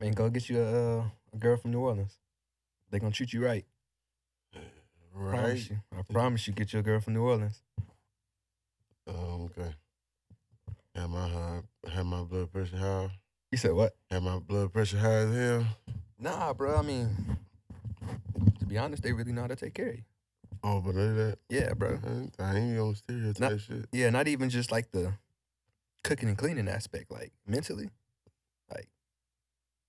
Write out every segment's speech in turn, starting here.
Man, go get you a, a girl from New Orleans. They gonna treat you right. Right. Promise you. I promise you, get you a girl from New Orleans. Um, okay. Have my high, have my blood pressure high. You said what? Have my blood pressure high as hell. Nah, bro. I mean, to be honest, they really know how to take care of you. Oh, but look at that. Yeah, bro. I ain't, I ain't on stereotype Nah. shit. Yeah, not even just like the cooking and cleaning aspect, like mentally.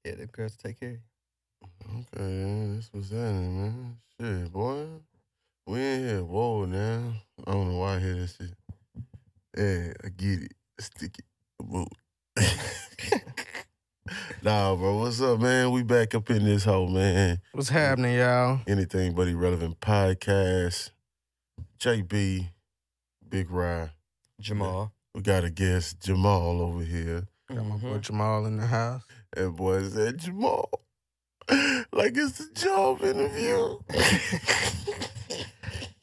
Like, yeah, them girls take care of you. Okay, yeah, that's what's happening, man. Shit, boy. We in here. Whoa, now. I don't know why I hear this shit. Yeah, I get it. Stick it. Whoa. nah, bro. What's up, man? We back up in this hole, man. What's happening, y'all? Anything but irrelevant podcast. JB, Big Rye. Jamal. We got a guest, Jamal, over here. Got my boy Mhm. Jamal in the house. That boy said Jamal. Like it's a job interview.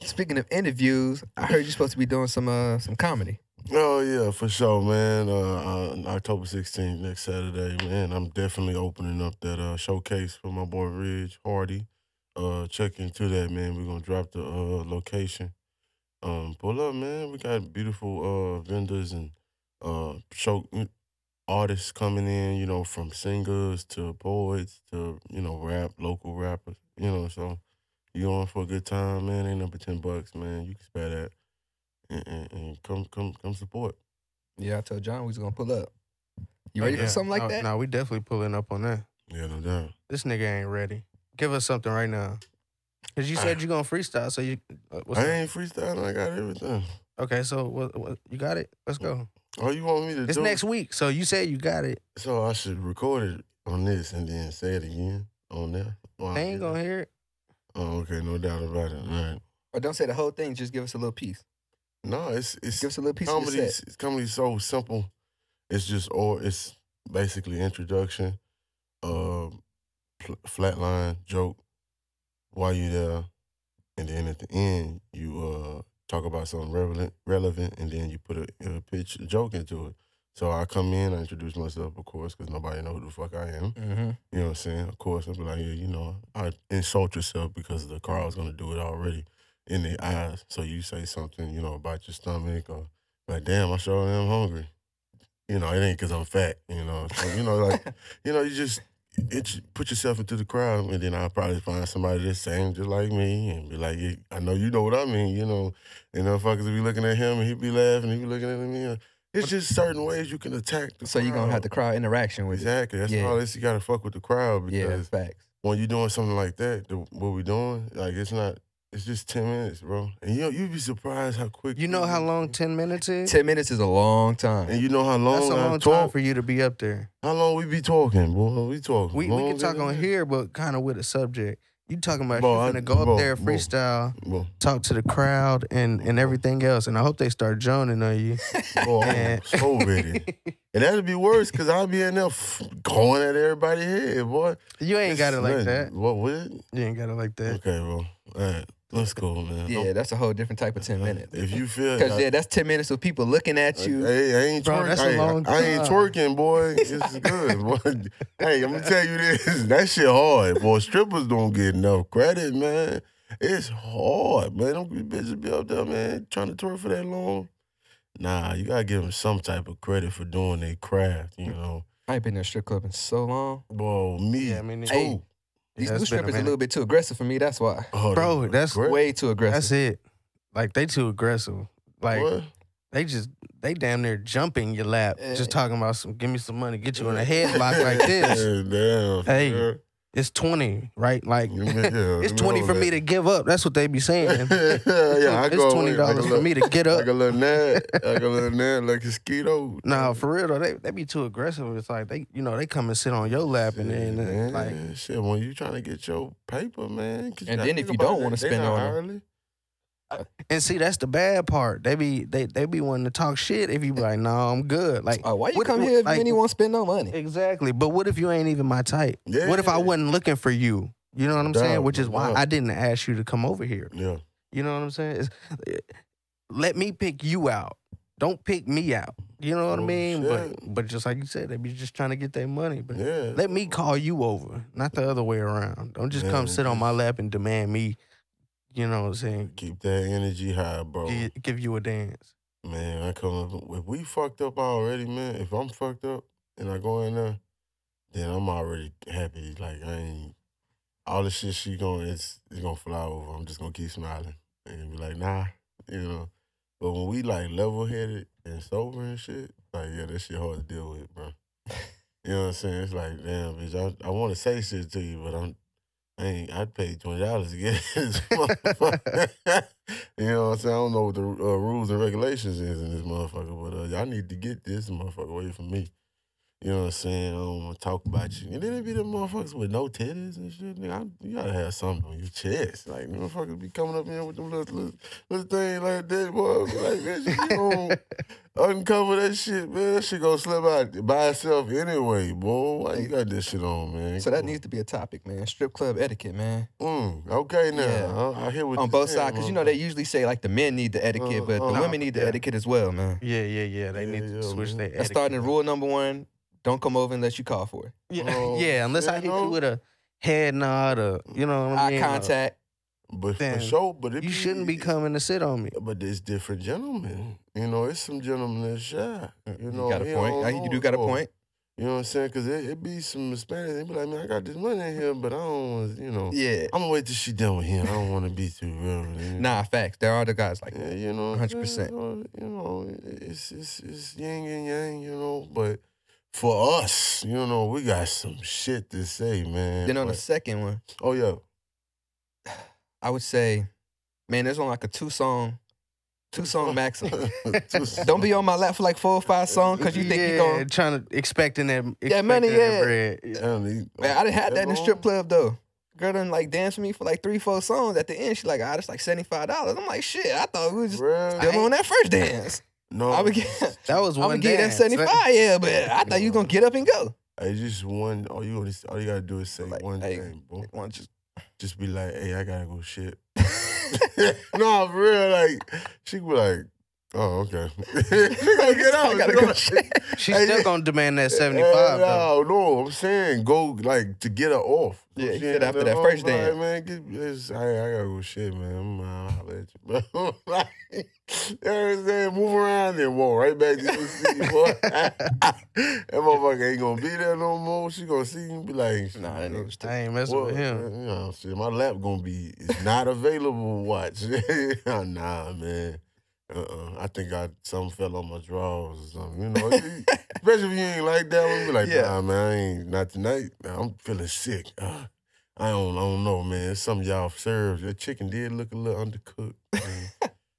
Speaking of interviews, I heard you're supposed to be doing some uh some comedy. Oh yeah, for sure, man. Uh, uh, October 16th, next Saturday, man. I'm definitely opening up that uh, showcase for my boy Ridge Hardy. Uh, check into that, man. We're gonna drop the uh, location. Um, pull up, man. We got beautiful uh, vendors and uh, show artists coming in. You know, from singers to poets to you know rap, local rappers. You know, so you on for a good time, man. Ain't number ten bucks, man. You can spare that and, and, and come come come support. Yeah, I told John we was gonna pull up. You ready Yeah. for something like no, that? No, we definitely pulling up on that. Yeah, no doubt. This nigga ain't ready. Give us something right now. Cause you said you gonna freestyle, so you. Uh, what's I up? ain't freestyling. I got everything. Okay, so what, what? You got it. Let's go. Oh, you want me to It's do? next week, so you said you got it. So I should record it on this and then say it again on there. While They I ain't get gonna hear it. Oh, okay, no doubt about it. All right. Or don't say the whole thing. Just give us a little piece. No, it's it's Give us a little piece of comedy. It's comedy's so simple. It's just or it's basically introduction, uh, pl- flatline joke, while you there, and then at the end you uh talk about something relevant, relevant, and then you put a, a pitch a joke into it. So I come in, I introduce myself, of course, because nobody know who the fuck I am. Mm-hmm. You know what I'm saying? Of course, I'll be like, yeah, you know, I insult yourself because the crowd's gonna do it already in their eyes. So you say something, you know, about your stomach or like, damn, I sure am hungry. You know, it ain't because I'm fat. You know, so, you know, like, you know, you just it, put yourself into the crowd, and then I'll probably find somebody that's same just like me, and be like, yeah, I know you know what I mean. You know, and the motherfuckers will be looking at him, and he'd be laughing, he'd be looking at me. Uh, it's just certain ways you can attack the So you're gonna have the crowd interaction with it. Exactly. That's Yeah. all this. You gotta fuck with the crowd Yeah, because facts. when you're doing something like that, the, what we doing, like it's not. It's just ten minutes, bro. And you you'd be surprised how quick. You know how long ten minutes is? Ten minutes is a long time. And you know how long That's a I long talk. time for you to be up there. how long we be talking, boy? We talking. We we can talk on that. here, but kind of with a subject. You talking about Bro, you I- finna go bro, up there, freestyle, Bro, talk to the crowd, and and everything else. And I hope they start joning on you. bro, I'm And- so ready. And that'd be worse because I'll be in there f- going at everybody's head, boy. you ain't got it like that. What? What? You ain't got it like that. Okay, bro. All right, let's go, man. yeah, that's a whole different type of ten uh, minutes. If you feel, Because yeah, that's ten minutes of people looking at you. Hey, I ain't Bro, twerking. that's a I, ain't- long I ain't twerking, boy. It's good, boy. hey, I'm gonna tell you this. That shit hard, boy. Strippers don't get enough credit, man. It's hard, man. Don't be bitches be up there, man, trying to twerk for that long. Nah, you gotta give them some type of credit for doing their craft, you know. I ain't been in a strip club in so long. Bro, me, Yeah, I mean, too. Hey, These Yeah, new it's a strippers a little bit too aggressive for me. That's why. Oh, Bro, that's great. Way too aggressive. That's it. Like they too aggressive. Like What? they just they damn near jumping your lap, Eh. just talking about some give me some money, get you in a headlock like this. Yeah, damn. Hey, yeah. It's twenty, right? Like Yeah, it's twenty for that. me to give up. That's what they be saying. yeah, I it's go twenty away, like a dollars for little- me to get up. Like a little nut, like a little nut, like a mosquito. Nah, for real though, they they be too aggressive. It's like they, you know, they come and sit on your lap and then man, like, shit, when you trying to get your paper, man, And then if you don't wanna spend not on 'em. and see that's the bad part. They be they they be wanting to talk shit. If you be like, no, I'm good. Like, Uh, why you what- come what- here if like- you to spend no money? exactly. But what if you ain't even my type? Yeah. What if I wasn't looking for you? You know what I'm Doubt, saying? Which is why. I didn't ask you to come over here. Yeah, You know what I'm saying? It's, let me pick you out. don't pick me out. You know what I Oh, mean? But shit. but just like you said, they be just trying to get their money. But Yeah. let me call you over, not the other way around. Don't just come sit on my lap and demand me. You know what I'm saying? Keep that energy high, bro. Give, give you a dance. Man, I come up if we fucked up already, man. If I'm fucked up and I go in there, then I'm already happy. Like I ain't all the shit she going it's it's gonna fly over. I'm just gonna keep smiling and be like, nah, you know. But when we like level headed and sober and shit, like yeah, that shit hard to deal with, bro. You know what I'm saying? It's like, damn, bitch, I, I want to say shit to you, but I'm, I ain't, I'd pay twenty dollars to get this motherfucker. you know what I'm saying? I don't know what the uh, rules and regulations is in this motherfucker, but uh, y'all need to get this motherfucker away from me. You know what I'm saying? I don't want to talk about you. And then it be the motherfuckers with no titties and shit. Nigga, I, you gotta have something on your chest. Like, motherfuckers be coming up here with them little, little, little thing like that, boy. Be Like, man, you don't uncover that shit, man. That shit gonna slip out by itself anyway, boy. Why you got this shit on, man? So that needs to be a topic, man. Strip club etiquette, man. on. Mm, okay, now. Yeah. I, I hear what On you're both sides, because you know they usually say like the men need the etiquette, Uh, but the uh, women need the yeah. etiquette as well, man. Yeah, yeah, yeah. They Yeah, need to yeah, switch man. their. That's starting etiquette. rule number one. Don't come over unless you call for it. Yeah, Oh, yeah. Unless I hit know? you with a head nod or you know what I Eye mean. or- contact. But for Then sure, but it You shouldn't be coming to sit on me. But there's different gentlemen. You know, it's some gentlemen that's shy. You know, you got a point. don't know You do got a point. You know what I'm saying? Because it, it be some Hispanics. They be like, man, I got this money in here, but I don't want, you know. Yeah. I'm gonna wait till she done with him. I don't want to be too real. Nah, facts. There are the guys like Yeah, you know, 100%. You know, it's it's it's yin and yang. You know, but for us, you know, we got some shit to say, man. Then on the But- second one, oh yeah, I would say, man, there's only like a two song, two song maximum. Two Don't be on my lap for like four or five songs because you think yeah, you going trying to expecting that. Yeah, money, expecting that yeah. bread. Yeah. Damn, he- Man, I didn't have that in the strip club though. Girl done like dance with me for like three, four songs. At the end, she like, ah, that's like seventy five dollars. I'm like, shit. I thought we was just Bruh. still on that first dance. No, I would get, That was I one would get that dance. seventy five. Yeah, but I thought you was gonna get up and go. Hey, just one. All you gonna, all you gotta do is say Like, one hey, thing, bro. One just Just be like, "Hey, I gotta go shit." no, for real. Like, she be like, "Oh, okay." get out. Gotta go. She's Hey, still gonna demand that seventy five. though. No, no, I'm saying go like to get her off. Yeah, She he said after that no- first I'm like, man, get, it's, hey, I gotta go shit, man. I'm uh, holler at you, bro. like, you know what I'm saying? Move around and walk right back to the seat, boy. that motherfucker ain't gonna be there no more. She gonna see you and be like, Nah, that nigga was I ain't messing with well, him. You know, shit, my lap gonna be is not available. Watch, nah, man. Uh-uh. I think I something fell on my drawers or something. You know, especially if you ain't like that one. Be like, Yeah. nah, man, I ain't not tonight. Nah, I'm feeling sick. Uh, I don't, I don't know, man. Some of y'all served. Your chicken did look a little undercooked. man.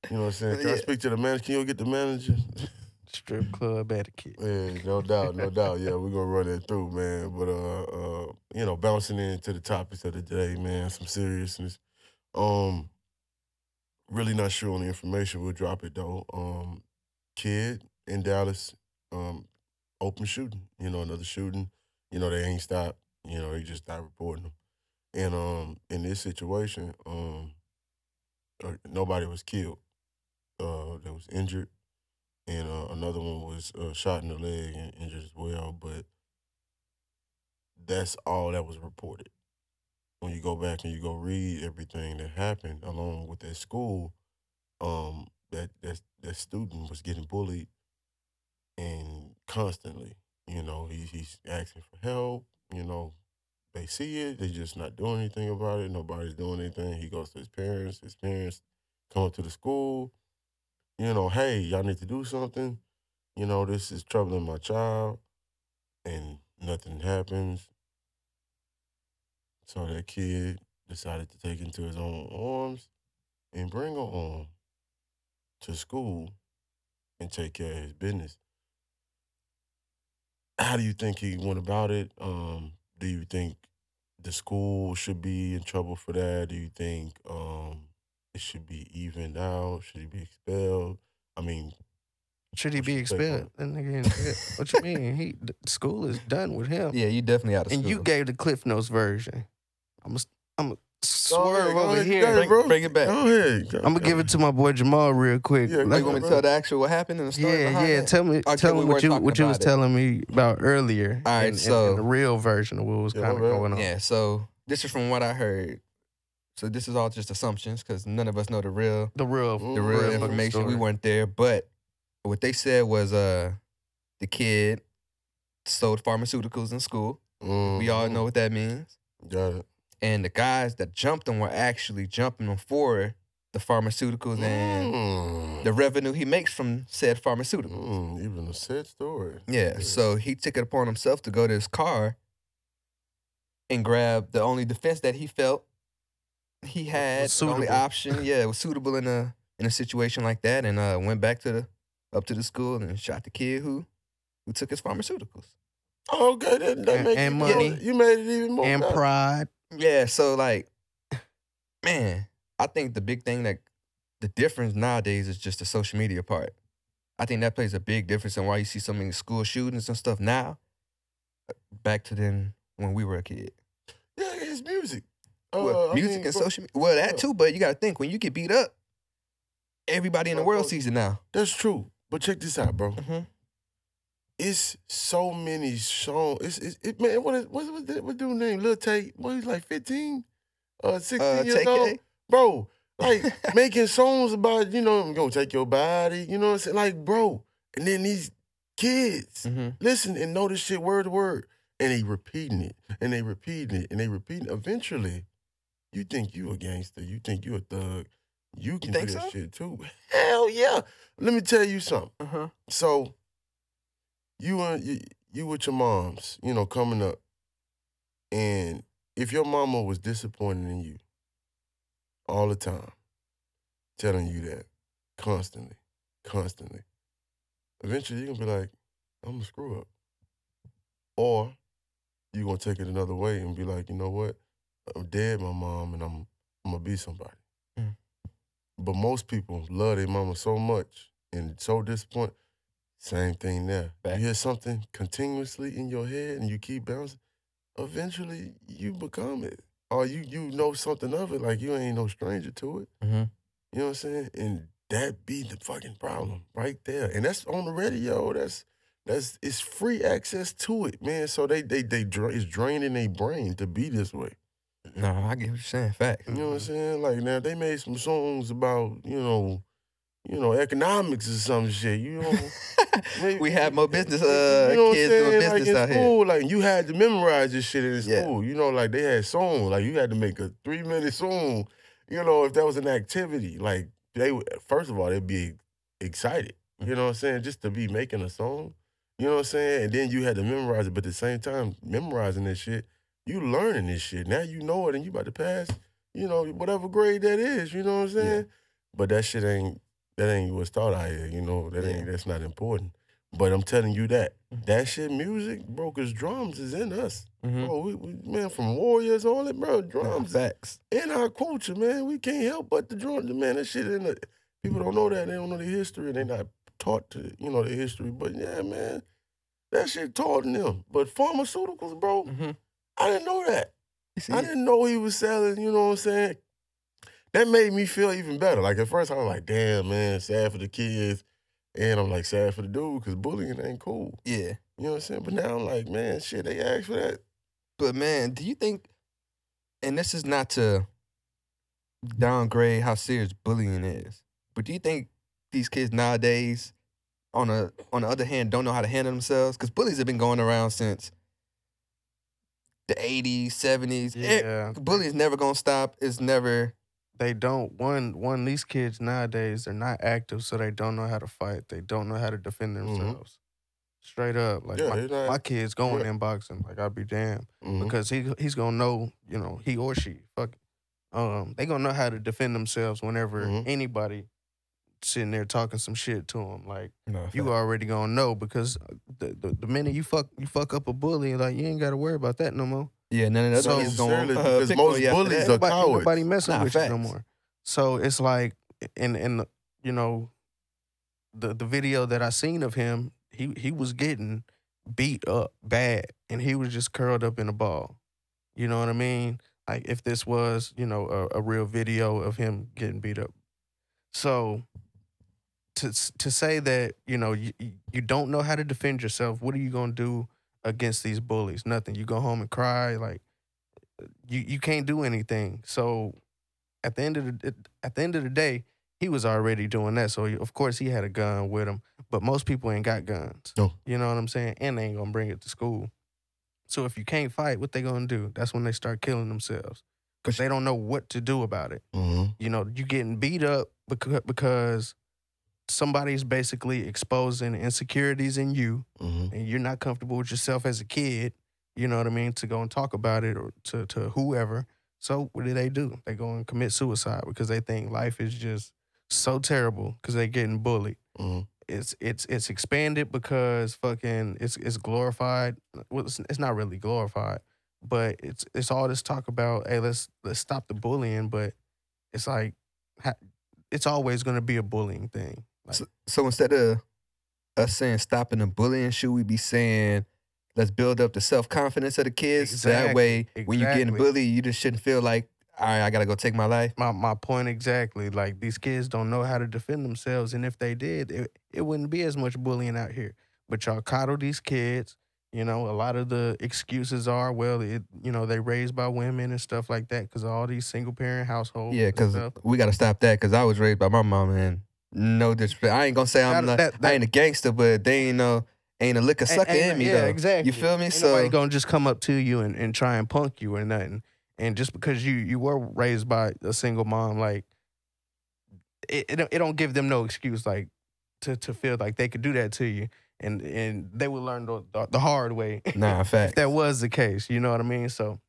you know what I'm saying? Can I Yeah. speak to the manager? Can you go get the manager? Strip club etiquette. Yeah, no doubt, no doubt. Yeah, we're gonna run it through, man. But uh uh, you know, bouncing into the topics of the day, man, some seriousness. Um really not sure on the information. We'll drop it though. Um kid in Dallas, um, open shooting, you know, another shooting. You know, they ain't stopped, you know, they just stopped reporting them. And um in this situation, um uh, nobody was killed. Uh they was injured and uh, another one was uh, shot in the leg and injured as well. But that's all that was reported. When you go back and you go read everything that happened along with that school, um, that that that student was getting bullied and constantly. You know, he, he's asking for help. You know, they see it, They're just not doing anything about it. Nobody's doing anything. He goes to his parents. His parents come up to the school you know, hey, y'all need to do something. You know, this is troubling my child, and nothing happens. So that kid decided to take into his own arms and bring her on to school and take care of his business. How do you think he went about it? Um, do you think the school should be in trouble for that? Do you think um, it should be evened out? Should he be expelled? I mean, Should he be your take on expelled? That nigga in what you mean? He the school is done with him. Yeah, you definitely out of school. and school. you gave the Cliff Notes version. I'm a, I'm a, Swerve over ahead, here. Bring- bro. bring it back. Go ahead. I'm gonna give it to my boy Jamal real quick. Yeah, Like, Like, you want me to tell the actual what happened in the story? yeah, behind yeah. that? Tell me, Okay, tell me were what you talking what you was it. telling me about earlier. All right, and, and- so- and the real version of what was Yeah, kind of my going on. Yeah, so this is from what I heard. So this is all just assumptions because none of us know the real The real, The the real real information. We weren't there, but what they said was uh the kid sold pharmaceuticals in school. We all Mhm. know what that means. Got it. And the guys that jumped him were actually jumping him for the pharmaceuticals and Mm. the revenue he makes from said pharmaceuticals. Mm, even a sad story. Yeah, so he took it upon himself to go to his car and grab the only defense that he felt he had, the only option, yeah, was suitable in a in a situation like that, and uh, went back to the up to the school and shot the kid who who took his pharmaceuticals. Okay, that, that And- and money. more- You made it even more. and better. pride. Yeah, so like, man, I think the big thing that the difference nowadays is just the social media part. I think that plays a big difference in why you see so many school shootings and stuff now. Back to then when we were a kid. Yeah, it's music. Well, Uh, I music mean, and but social media. Well, that yeah. too, but you got to think when you get beat up, everybody in the world sees it now. That's true. But check this out, bro. Mhm. It's so many songs. It's, it's it, man. What is what's what, what dude name? Lil Tate. What he's like fifteen, uh, sixteen Uh, years old, Tay-K, bro. Like making songs about you know I'm gonna take your body. You know what I'm saying? Like, bro. And then these kids Mhm. listen and know this shit word to word, and they repeating it, and they repeating it, and they repeating. It. Eventually, you think you a gangster. You think you a thug. You can think do that so? shit too. Hell yeah. Let me tell you something. Uh-huh. So you and you, you with your moms, you know, coming up, and if your mama was disappointed in you all the time, telling you that constantly, constantly, eventually you're gonna be like, I'm gonna screw up. Or you're gonna take it another way and be like, you know what? I'm dead, my mom, and I'm I'm gonna be somebody. Mm. But most people love their mama so much and so disappointed. Same thing there. Fact. You hear something continuously in your head and you keep bouncing, eventually you become it. Or you you know something of it, like you ain't no stranger to it. Mhm. You know what I'm saying? And that be the fucking problem right there. And that's on the radio. That's that's it's free access to it, man. So they they they dra- it's draining their brain to be this way. No, I get what you're saying. Facts. You know what I'm saying? Like now they made some songs about you know, you know economics or some shit. You know, maybe- we had more business you uh, know kids doing saying? Like in out here. school, like you had to memorize this shit in Yeah. school. You know, like they had songs. Like you had to make a three minute song. You know, if that was an activity, like they first of all they'd be excited. You know what I'm saying? Just to be making a song. You know what I'm saying? And then you had to memorize it, but at the same time, memorizing this shit, you learning this shit. Now you know it and you about to pass, you know, whatever grade that is, you know what I'm saying? But that shit ain't that ain't what's taught out here, you know. That ain't that's not important. But I'm telling you that. Mhm. That shit, music, brokers, drums is in us. Mhm. Bro, we, we, man, from warriors, all that, bro, drums facts. in our culture, man. We can't help but the drums, man. That shit in the people don't know that. They don't know the history. They're not taught to, you know, the history. But yeah, man, that shit taught them. But pharmaceuticals, bro, Mhm. I didn't know that. I didn't know he was selling, you know what I'm saying? That made me feel even better. Like at first I was like, damn, man, sad for the kids. And I'm like, sad for the dude, because bullying ain't cool. Yeah. You know what I'm saying? But now I'm like, man, shit, they asked for that. But man, do you think? And this is not to downgrade how serious bullying is, but do you think these kids nowadays, on a on the other hand, don't know how to handle themselves? Because bullies have been going around since the '80s, '70s. Eh, Yeah, bullying's never gonna stop. It's never. They don't. One, one. These kids nowadays they're not active, so they don't know how to fight. They don't know how to defend Mhm. themselves. Straight up, like Yeah, my, not- my kid's going Yeah. in boxing. Like I'll be damned Mhm. because he he's gonna know, you know, he or she, fuck, um, they gonna know how to defend themselves whenever Mhm. anybody sitting there talking some shit to them. Like No, you already gonna know because uh, the, the the minute you fuck you fuck up a bully, like you ain't got to worry about that no more. Yeah, none of the So- other kids going uh, because most you bullies that. are Nobody, cowards. nobody messing Nah, with you no more. So it's like in in you know the the video that I seen of him, he he was getting beat up bad, and he was just curled up in a ball. You know what I mean? Like if this was, you know, a, a real video of him getting beat up. So to to say that, you know, you, you- you don't know how to defend yourself, what are you going to do against these bullies? Nothing. You go home and cry like you you can't do anything. So at the end of the at the end of the day, he was already doing that. So of course he had a gun with him, but most people ain't got guns. No. You know what I'm saying? And they ain't gonna bring it to school. So if you can't fight, what they gonna do? That's when they start killing themselves because they don't know what to do about it. hmm You know, you getting beat up because because somebody's basically exposing insecurities in you, hmm and you're not comfortable with yourself as a kid. You know what I mean? To go and talk about it or to to whoever. So what do they do? They go and commit suicide because they think life is just so terrible because they're getting bullied hmm it's it's it's expanded because fucking it's it's glorified. Well, it's, it's not really glorified, but it's it's all this talk about hey let's let's stop the bullying, but it's like ha- it's always going to be a bullying thing. Like, So, so instead of us saying stopping the bullying, should we be saying let's build up the self confidence of the kids? That Exactly, way, when you're getting bullied, you just shouldn't feel like, all right, I gotta go take my life. my my point exactly. Like these kids don't know how to defend themselves, and if they did, it, it wouldn't be as much bullying out here. But y'all coddle these kids. You know, a lot of the excuses are, well, it you know they raised by women and stuff like that because all these single parent households. Yeah, because we gotta stop that. Because I was raised by my mom, and no disrespect. I ain't gonna say I'm not, that- I ain't a gangster, but they ain't no ain't a liquor Ain't- sucker in me yeah, though. exactly. You feel me? Ain't so nobody gonna just come up to you and, and try and punk you or nothing. And just because you you were raised by a single mom, like it it, don't- it don't give them no excuse like to to feel like they could do that to you. And and they would learn the, the, the hard way. nah, fact. if that was the case, you know what I mean? So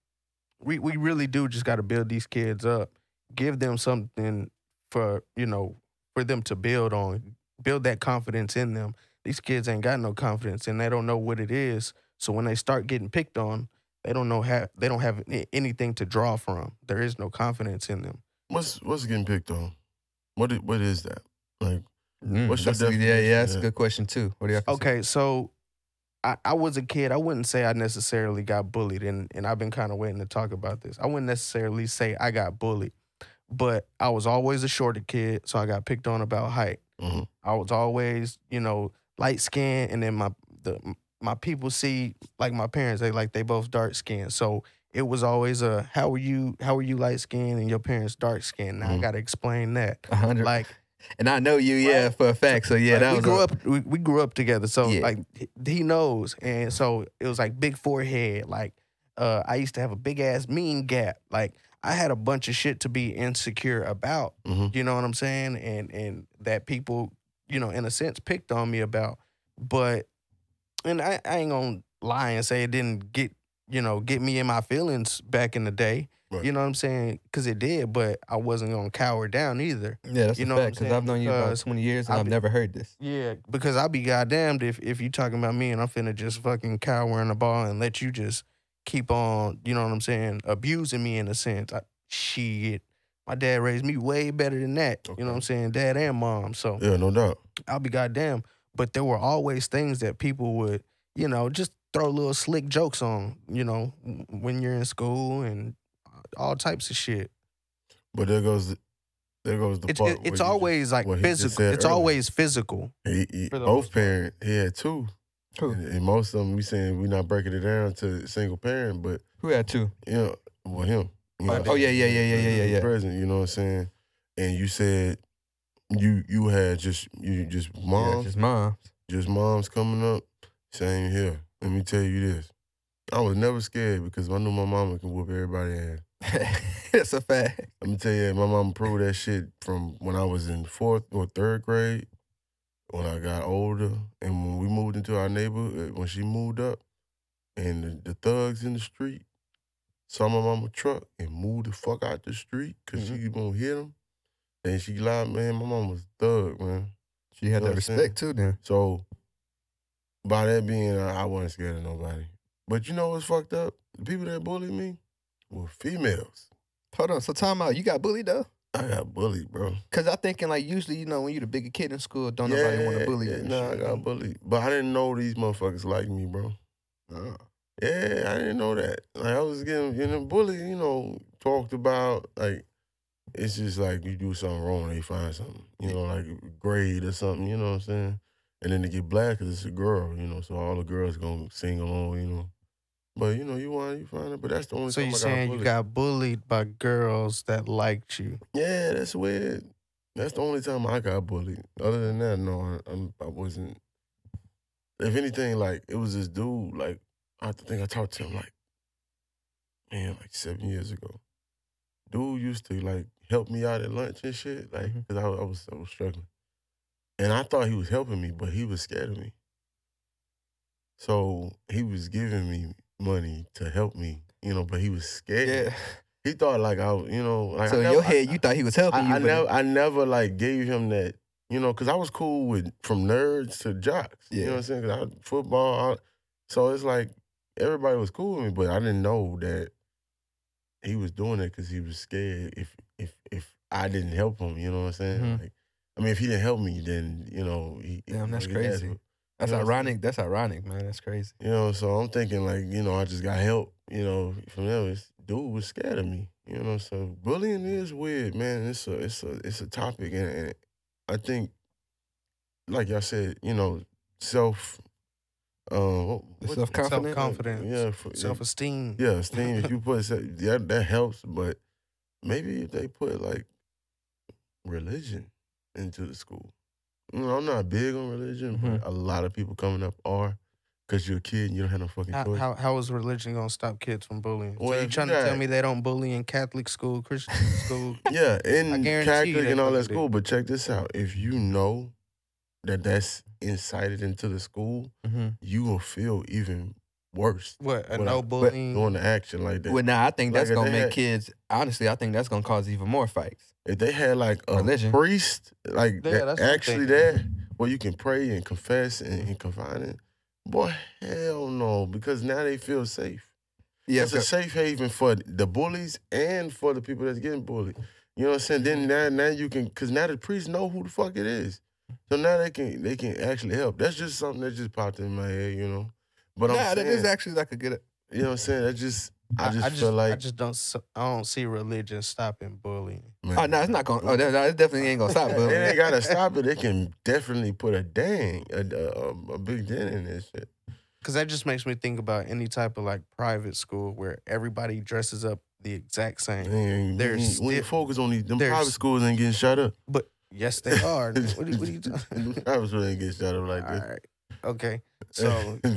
we we really do just got to build these kids up, give them something for you know for them to build on, build that confidence in them. These kids ain't got no confidence and they don't know what it is. So when they start getting picked on, they don't know how they don't have anything to draw from. There is no confidence in them. What's what's getting picked on? What what is that? Like Mm, What's your that's a- yeah, definition yeah, of that's a good question too. What do you Okay, so I, I was a kid. I wouldn't say I necessarily got bullied, and, and I've been kind of waiting to talk about this. I wouldn't necessarily say I got bullied, but I was always a shorter kid, so I got picked on about height. mhm. I was always, you know, light skinned and then my the my people see like my parents, they like they both dark skinned. So it was always a how are you how are you light skinned and your parents dark skinned. Now I Mhm. gotta explain that. Hundred. Like and I know you, yeah, Right. for a fact. So yeah, like, that we was grew a- up we, we grew up together. So Yeah. like he- he knows. And so it was like big forehead. Like uh I used to have a big ass mean gap. Like I had a bunch of shit to be insecure about. Mhm. You know what I'm saying? And and that people, you know, in a sense picked on me about. But and I, I ain't gonna lie and say it didn't get, you know, get me in my feelings back in the day. Right. You know what I'm saying? Cause it did, but I wasn't gonna cower down either. yeah, that's you know fact. Because? I've known you about Because twenty years and I I've never heard this. Yeah, because I'll be goddamned if if you talking about me and I'm finna just fucking cower in the ball and let you just keep on, you know what I'm saying, abusing me in a sense. I, shit. My dad raised me way better than that. You know what I'm saying? Dad and mom. So Yeah, no doubt. I'll be goddamn. But there were always things that people would, you know, just throw little slick jokes on, you know, when you're in school and all types of shit. But there goes there goes the It's part. it, where it's you always like what he just physical. It's earlier. always physical. He, he, both most part. parent. He had two. Who? And, and most of them, we saying we not breaking it down to single parent, but Who had two? you know, well, him. You Oh, know, oh, yeah, yeah, yeah, yeah, yeah, yeah, yeah. Present, you know what I'm saying? And you said you you had just you just Yeah, moms, just moms. just moms coming up. Same here. Let me tell you this. I was never scared because I knew my mama can whoop everybody ass. That's a fact. Let me tell you, my mama proved that shit from when I was in fourth or third grade, when I got older, and when we moved into our neighborhood, eh, when she moved up, and the, the thugs in the street saw my mama truck and moved the fuck out the street because she mm-hmm. gonna hit them. Then she lied, man, my mama was a thug, man. She had know that what I'm saying? respect too. Then So by that being, I, I wasn't scared of nobody. But you know what's fucked up? The people that bullied me were females. hold on. So time out. You got bullied though? I got bullied, bro. Cause I thinking like usually you know when you're the bigger kid in school, don't nobody want to bully you. yeah, and Nah, I got bullied. But I didn't know these motherfuckers like me, bro. Yeah, I didn't know that. Like I was getting getting bullied, you know, talked about. Like it's just like you do something wrong, they find something, you know, like grade or something. You know what I'm saying? And then they get black because it's a girl, you know. So all the girls gonna sing along, you know. But you know, you want you find it. But that's the only. So got saying you got bullied by girls that liked you? Yeah, that's weird. That's the only time I got bullied. Other than that, no, I, I wasn't. If anything, like it was this dude. Like I think I talked to him like, man, like seven years ago. Dude used to like help me out at lunch and shit, like mm-hmm. because I, I was I was struggling, and I thought he was helping me, but he was scared of me. So he was giving me money to help me, you know, but he was scared. Yeah. He thought like I, you know, like So I in never- your I- head, you thought he was helping you. I, I never, I never like gave him that, you know, because I was cool with from nerds to jocks. You know what I'm saying? 'Cause I had football, I- so it's like everybody was cool with me, but I didn't know that he was doing it because he was scared if if if I didn't help him. You know what I'm saying? Mhm. Like, I mean, if he didn't help me, then you know, he, Damn, that's like, crazy. That's you know what I'm saying? ironic. That's ironic, man. That's crazy. You know, so I'm thinking like, you know, I just got help, you know, from them. It's, dude was scared of me, you know. So bullying is weird, man. It's a it's a it's a topic, and, and I think, like y'all said, you know, self, uh, what, The what- self-confidence? Self-confidence. yeah, for, Self esteem. yeah, esteem. if you put se- yeah, that helps, but maybe if they put like religion into the school. You know, I'm not big on religion, but a lot of people coming up are because you're a kid and you don't have no fucking How, choice. how how is religion gonna stop kids from bullying? Well, so you trying to tell me they don't bully in Catholic school, Christian school? Yeah, in Catholic and all that school. But check this out: if you know that that's incited into the school, Mm-hmm. you will feel even worse What a no bullying? doing the action like that. Well, now I think Like that's gonna make had- kids. Honestly, I think that's gonna cause even more fights. if they had like a Religion. priest, like Yeah, that that's actually thinking. there, where you can pray and confess and, and confide in, boy, hell no, because now they feel safe. Yeah, it's a safe haven for the bullies and for the people that's getting bullied. You know what I'm saying? Then now, now you can, cause now the priests know who the fuck it is, so now they can they can actually help. That's just something that just popped in my head, you know. But nah, I'm that saying, is actually like a good. you know what I'm saying? That just I just I feel like I just don't I don't see religion stopping bullying. man, Oh no, it's not gonna. Oh, that, that definitely ain't gonna stop. they But ain't gotta stop it. They can definitely put a dang a, a, a big dent in this shit. Cause that just makes me think about any type of like private school where everybody dresses up the exact same. Man, There's when you focus on these, them private schools ain't getting shut up. But yes, they are. what, are, what are you talking? private schools ain't getting shut up like All this. right. Okay. So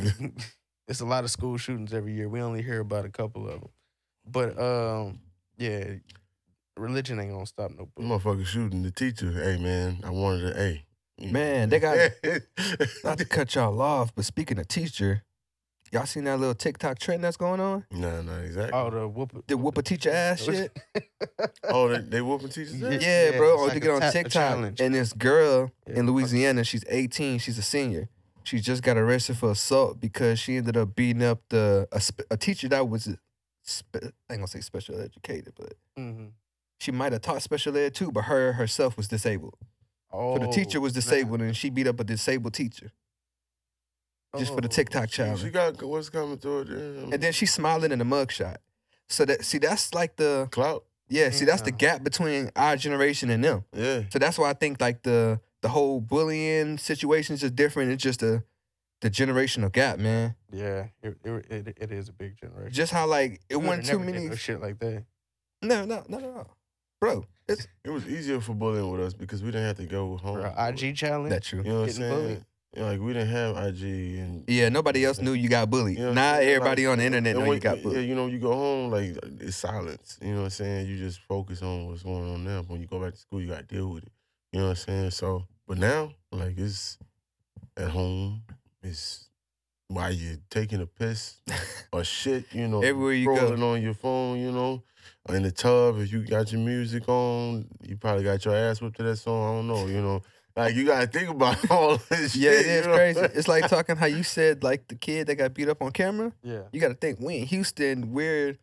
it's a lot of school shootings every year. We only hear about a couple of them. But um, yeah, religion ain't gonna stop no bullying. Motherfucker shooting the teacher. Hey man, I wanted a A. Man, they got- not to cut y'all off, but speaking of teacher, y'all seen that little TikTok trend that's going on? nah, nah, exactly. Oh, the whoop. The whoop a teacher ass shit. Oh, they, they whooping teachers. Yeah. ass? Yeah, Yeah, bro. it's Or like to get on ta- TikTok, and this girl Yeah. in Louisiana, she's 18. She's a senior. She just got arrested for assault because she ended up beating up the a, a teacher that was, spe- I ain't gonna say special educated, but hmm she might have taught special ed too. But her herself was disabled. Oh, So the teacher was snap. disabled, and she beat up a disabled teacher just for the Oh, TikTok She, challenge. she got what's coming to it. And then she's smiling in the mugshot. So that see, that's like the clout. yeah. See, that's the gap between our generation and them. Yeah. So that's why I think like the the whole bullying situation is just different. It's just a the generational gap, man. Yeah, it, it, it, it is a big generation. Just how like it We wasn't too many. no shit like that. No, no, no, no, no, bro. It's It was easier for bullying with us because we didn't have to go home. Or a IG challenge. That's true. You know what I'm saying? bullied. You like we didn't have IG and Yeah, nobody else knew you got bullied. You know what now everybody Like, on the internet and know when- you got bullied. Yeah, you know, you go home like it's silence. You know what I'm saying? You just focus on what's going on now. When you go back to school, you got to deal with it. You know what I'm saying? So, but now, like it's at home. It's while you're taking a piss or shit. You know, Everywhere you go. scrolling on your phone. You know, in the tub. If you got your music on, you probably got your ass whipped to that song. I don't know. You know. Like you gotta think about all this Yeah, shit. it is you know? crazy. It's like talking how you said like the kid that got beat up on camera. Yeah. You got to think we in Houston. We're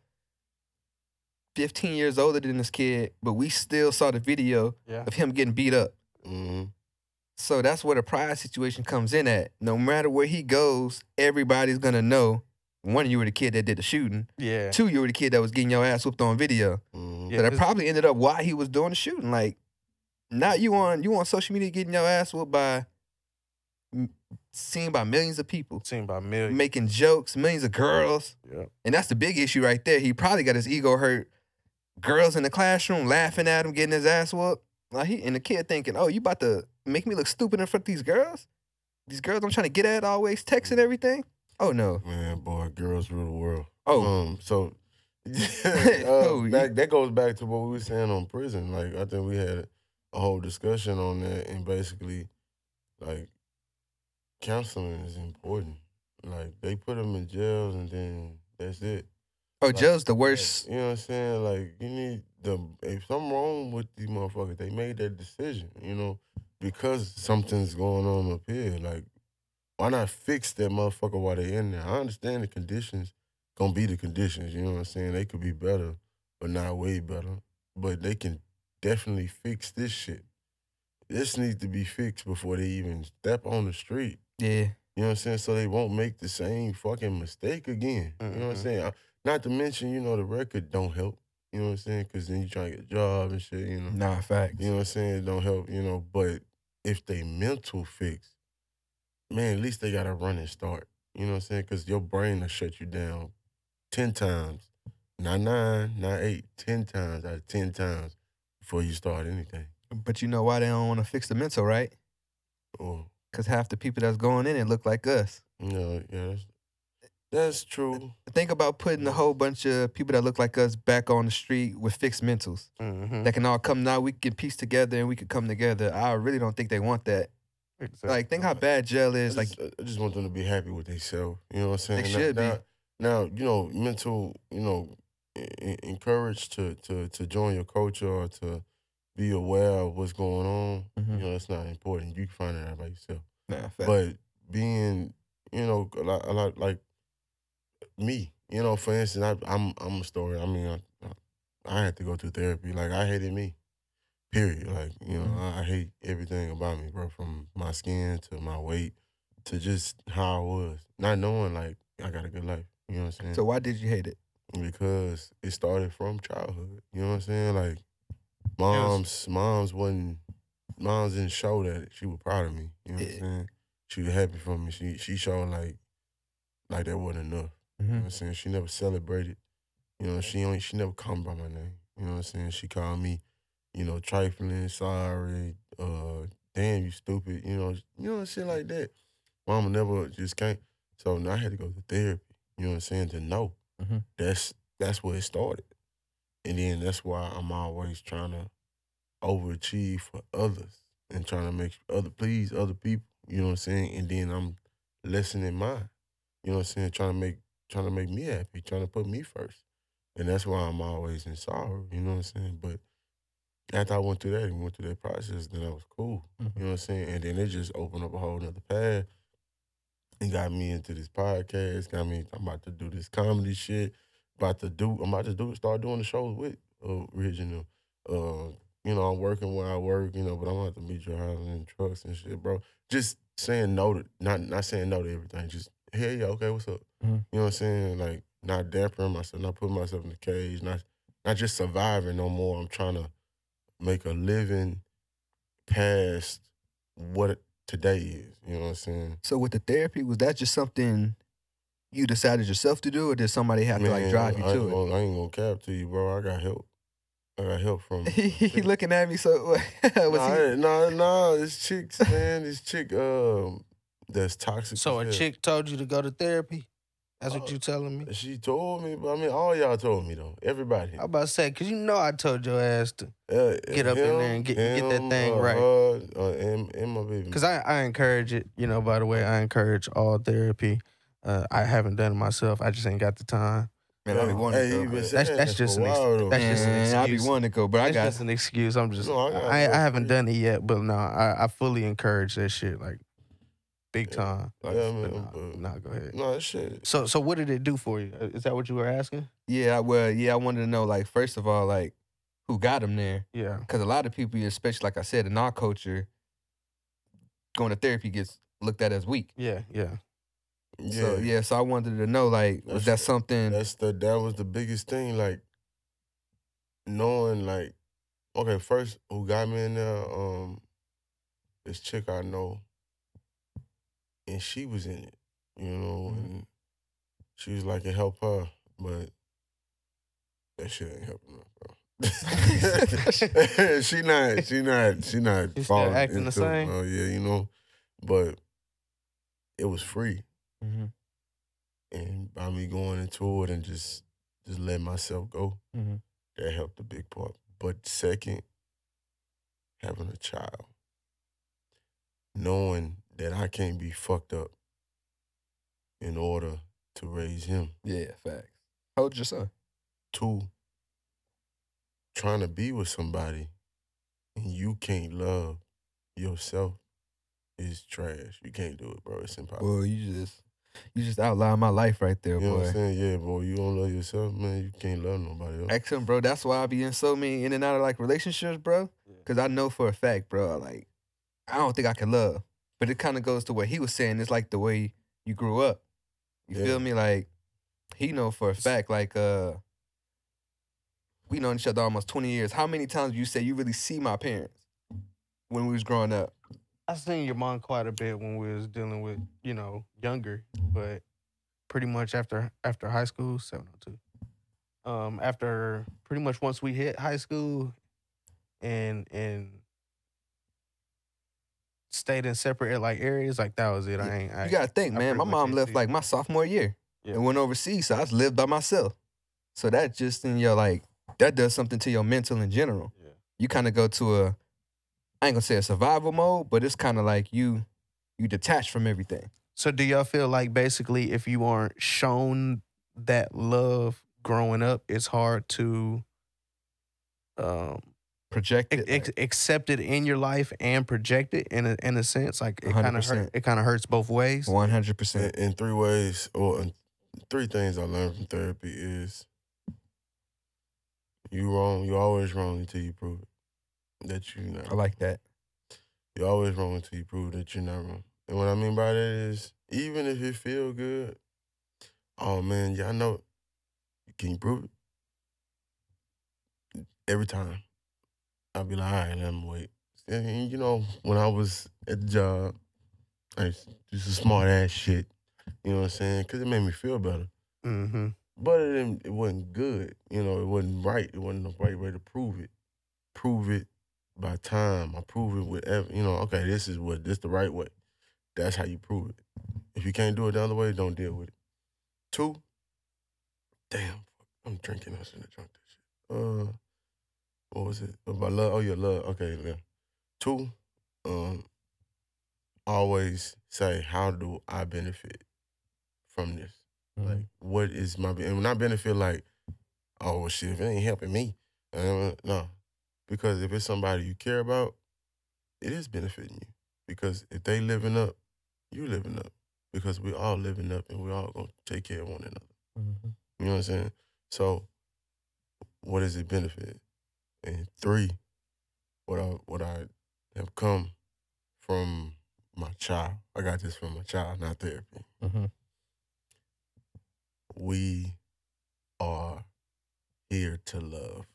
15 years older than this kid, but we still saw the video Yeah. of him getting beat up. Mhm. So that's where the pride situation comes in at. No matter where he goes, everybody's gonna know. One, you were the kid that did the shooting. Yeah. Two, you were the kid that was getting your ass whooped on video. Mm-hmm. Yeah, so that probably ended up why he was doing the shooting. Like, now you on you on social media getting your ass whooped by seen by millions of people, Seen by millions. making jokes, millions of girls, Yeah. and that's the big issue right there. He probably got his ego hurt. Girls in the classroom laughing at him, getting his ass whooped. Like he and the kid thinking, "Oh, you about to make me look stupid in front of these girls? These girls I'm trying to get at always texting everything. Oh no, Man, boy, girls rule the world. oh Um, so Oh, uh, you- back, that goes back to what we were saying on prison. Like I think we had a whole discussion on that, and basically, like counseling is important. Like they put them in jails, and then that's it. oh, Like, Joe's the worst. You know what I'm saying? Like you need the if something wrong with these motherfuckers, they made that decision. You know, because something's going on up here. Like why not fix that motherfucker while they're in there? I understand the conditions gonna be the conditions. You know what I'm saying? They could be better, but not way better. But they can definitely fix this shit. This needs to be fixed before they even step on the street. Yeah, You know what I'm saying? So they won't make the same fucking mistake again. You know what I'm saying? Not to mention, you know, the record don't help. You know what I'm saying? Because then you trying to get a job and shit, you know. nah, facts. You know what I'm saying? It don't help, you know. But if they mental fix, man, at least they got a running start. You know what I'm saying? Because your brain will shut you down 10 times. Not nine, not eight, 10 times out of 10 times before you start anything. But you know why they don't want to fix the mental, right? Because half the people that's going in it look like us. know, yeah, that's, that's true. Think about putting a whole bunch of people that look like us back on the street with fixed mentals Mhm. that can all come now. We can piece together and we can come together. I really don't think they want that. Exactly. Like, think how bad jail I is. Like, I just want them to be happy with themselves. You know what I'm saying? They Now- should be. now, Now, you know, mental, you know, encouraged to to to join your culture or to be aware of what's going on. Mhm. You know, it's not important. You can find it out by yourself. nah. But being, you know, a lot, a lot like me, you know, for instance, I, I'm I'm a story. I mean, I, I had to go through therapy. Like I hated me. Period. Like you know, Mhm. I, I hate everything about me, bro. From my skin to my weight to just how I was, not knowing like I got a good life. You know what I'm saying? so why did you hate it? because it started from childhood. You know what I'm saying? Like moms, moms wasn't moms didn't show that she was proud of me. You know what Yeah. I'm saying? She was happy for me. She she showed like like that wasn't enough. You know what Mhm. I'm saying? She never celebrated. You know, she only she never called me by my name. You know what I'm saying? She called me, you know, trifling, sorry, uh, damn you stupid, you know, you know, shit like that. Mama never just came. So now I had to go to therapy, you know what I'm saying, to know. Mhm. That's that's where it started. And then that's why I'm always trying to overachieve for others and trying to make other please other people. You know what I'm saying? And then I'm lessening mine. You know what I'm saying? Trying to make trying to make me happy, trying to put me first. And that's why I'm always in sorrow. You know what I'm saying? But after I went through that and went through that process, then I was cool. Mhm. You know what I'm saying? And then it just opened up a whole nother path and got me into this podcast. Got me. I'm about to do this comedy shit. About to do. I'm about to do. Start doing the shows with uh, original. Uh, you know, I'm working where I work. You know, but I'm gonna have to meet your house in trucks and shit, bro. Just saying no to not not saying no to everything. Just hey, yeah, okay, what's up? Mhm. You know what I'm saying? Like not dampering myself, not putting myself in the cage, not not just surviving no more. I'm trying to make a living past what today is. You know what I'm saying? So with the therapy, was that just something you decided yourself to do, or did somebody have to like drive you I to it? gonna- I ain't gonna cap to you, bro. I got help. I got help from. he looking at me. So was nah, he? I- nah, nah, this chicks, man, this chick, um, that's toxic. So a hell. chick told you to go to therapy? That's what Oh, you telling me? She told me, but I mean, all y'all told me though. Everybody. I about to say, cause you know I told your ass to. Uh, Get up in there and get- get that thing right. Uh, uh, and, and my baby. Cause I, I encourage it. You know, by the way, I encourage all therapy. Uh, I haven't done it myself. I just ain't got the time. Man, I be wanting Hey, to go. That's- that's just an excuse. while, though. that's just an Man, I be wanting to go, but I got just an excuse. I'm just. No, I I, I haven't done it yet, but no, I, I fully encourage that shit. Like, big Yeah. time. Yeah, But man, nah, but- nah, go ahead. No, that shit. So, so what did it do for you? Uh, Is that what you were asking? yeah. Well, yeah. I wanted to know, like, first of all, like, who got him there? Yeah. Because a lot of people, especially like I said, in our culture, going to therapy gets looked at as weak. Yeah. Yeah. Yeah. So yeah, so I wanted to know, like, was that something? That's the that was the biggest thing. Like knowing like, okay, first who got me in there, um, this chick I know, and she was in it, you know, Mhm. and she was like it helped her, but that shit ain't helping her, bro. she not, she not, she not She still falling acting the into, same? Oh yeah, you know, but it was free, Mm-hmm. and by me going into it and just just letting myself go, Mm-hmm. that helped a big part. But second, having a child, knowing that I can't be fucked up in order to raise him. Yeah, facts. How old's your son? Two, trying to be with somebody and you can't love yourself is trash. You can't do it, bro. It's impossible. Well, you just you just outlined my life right there, you know what boy. I'm saying? Yeah, boy. You don't love yourself, man. You can't love nobody else. Excellent, bro. That's why I be in so many in and out of like relationships, bro. Cause I know for a fact, bro, like I don't think I can love. But it kind of goes to what he was saying. It's like the way you grew up. You Yeah. feel me? Like he know for a fact, like uh we known each other almost 20 years. How many times you say you really see my parents when we was growing up? I seen your mom quite a bit when we was dealing with, you know, younger, but pretty much after after high school, seven oh two. Um, after pretty much once we hit high school and and stayed in separate like areas, like that was it. I ain't I, You gotta think, I man. My mom left see- like my sophomore year Yeah. and went overseas, so I just lived by myself. So that just in your like that does something to your mental in general. Yeah. You kind of go to a I ain't gonna say a survival mode, but it's kind of like you you detach from everything. So do y'all feel like basically if you aren't shown that love growing up, it's hard to um Project ex- it. ex- accept it in your life and project it in a in a sense like it kind of hurt it kind of hurts both ways. 100% in three ways, or in three things I learned from therapy is you wrong. You always wrong until you prove it that you not. I like that. You're always wrong until you prove that you're not wrong. And what I mean by that is, even if it feel good, oh man, y'all know, can you prove it? Every time, I'll be like, all right, let me wait. And you know, when I was at the job, I used to do some smart ass shit. You know what I'm saying? Because it made me feel better. Mm-hmm. But it, it wasn't good. You know, it wasn't right. It wasn't the right way to prove it. Prove it by time. I prove it with, ev- you know, okay, this is what, this the right way. That's how you prove it. If you can't do it the other way, don't deal with it. Two, damn, I'm drinking. I shouldn't have drunk that shit. Uh, what was it? About love? Oh, yeah, love. Okay, yeah. Two, um, always say, how do I benefit from this? Like, what is my and when I benefit, like, oh shit, if it ain't helping me, uh, no, because if it's somebody you care about, it is benefiting you. Because if they living up, you living up. Because we all living up, and we all gonna take care of one another. Mhm. You know what I'm saying? So, what does it benefit? And three, what I what I have come from my child. I got this from my child, not therapy. Mhm. we are here to love.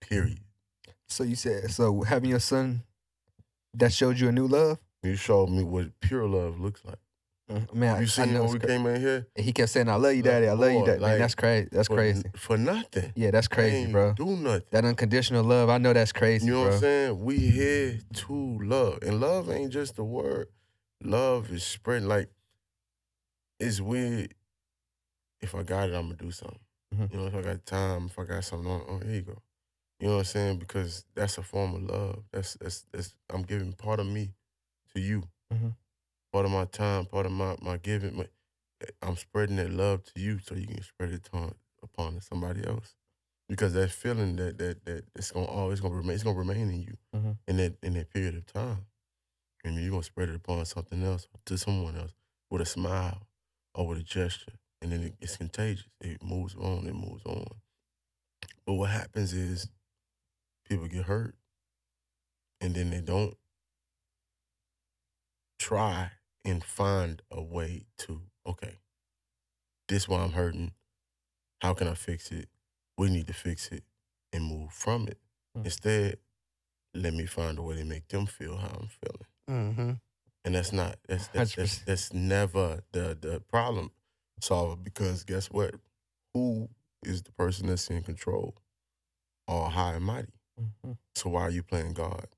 Period. So you said so having your son that showed you a new love. You showed me what pure love looks like. Man, I- You see know when we came in here? and he kept saying, "I love you, daddy. I love you, daddy." Man, that's crazy. That's for, crazy. For nothing. Yeah, that's crazy, bro. Do nothing. That unconditional love, I know that's crazy, You know bro. what I'm saying? We here to love. And love ain't just a word. Love is spreading like it's weird. If I got it, I'm gonna do something. Mhm. You know, if I got time, if I got something on, oh, here you go. You know what I'm saying? Because that's a form of love. That's that's that's I'm giving part of me to you. Mhm. Part of my time, part of my my giving. My, I'm spreading that love to you so you can spread it on, upon somebody else. Because that feeling that that that it's gonna always gonna remain it's gonna remain in you Mhm. in that in that period of time. And you're gonna spread it upon something else, to someone else, with a smile or with a gesture. And then it, it's contagious. It moves on, it moves on. But what happens is people get hurt and then they don't try and find a way to, okay, this why I'm hurting. How can I fix it? We need to fix it and move from it. Mm. Instead, let me find a way to make them feel how I'm feeling. Mm-hmm. And that's not that's that's that's, that's never the the problem solver because guess what? Who is the person that's in control? All high and mighty. Mhm. So why are you playing God?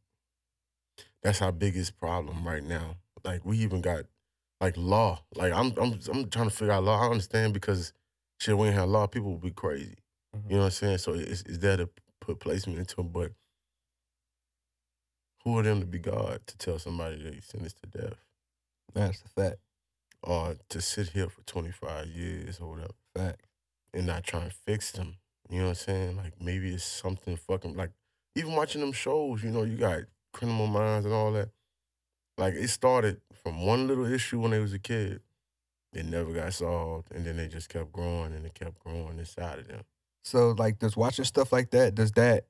That's our biggest problem right now. Like we even got like law. Like I'm I'm I'm trying to figure out law. I understand because shit, we ain't have law, people would be crazy. Mhm. You know what I'm saying? So it's, it's there to put placement into them, but who are them to be God to tell somebody they sentenced to death? That's the fact. Or to sit here for 25 years or whatever Fact. and not try and fix them. You know what I'm saying? Like maybe it's something fucking like even watching them shows, you know, you got criminal minds and all that. Like it started from one little issue when they was a kid. It never got solved. And then they just kept growing and it kept growing inside of them. So like, does watching stuff like that does that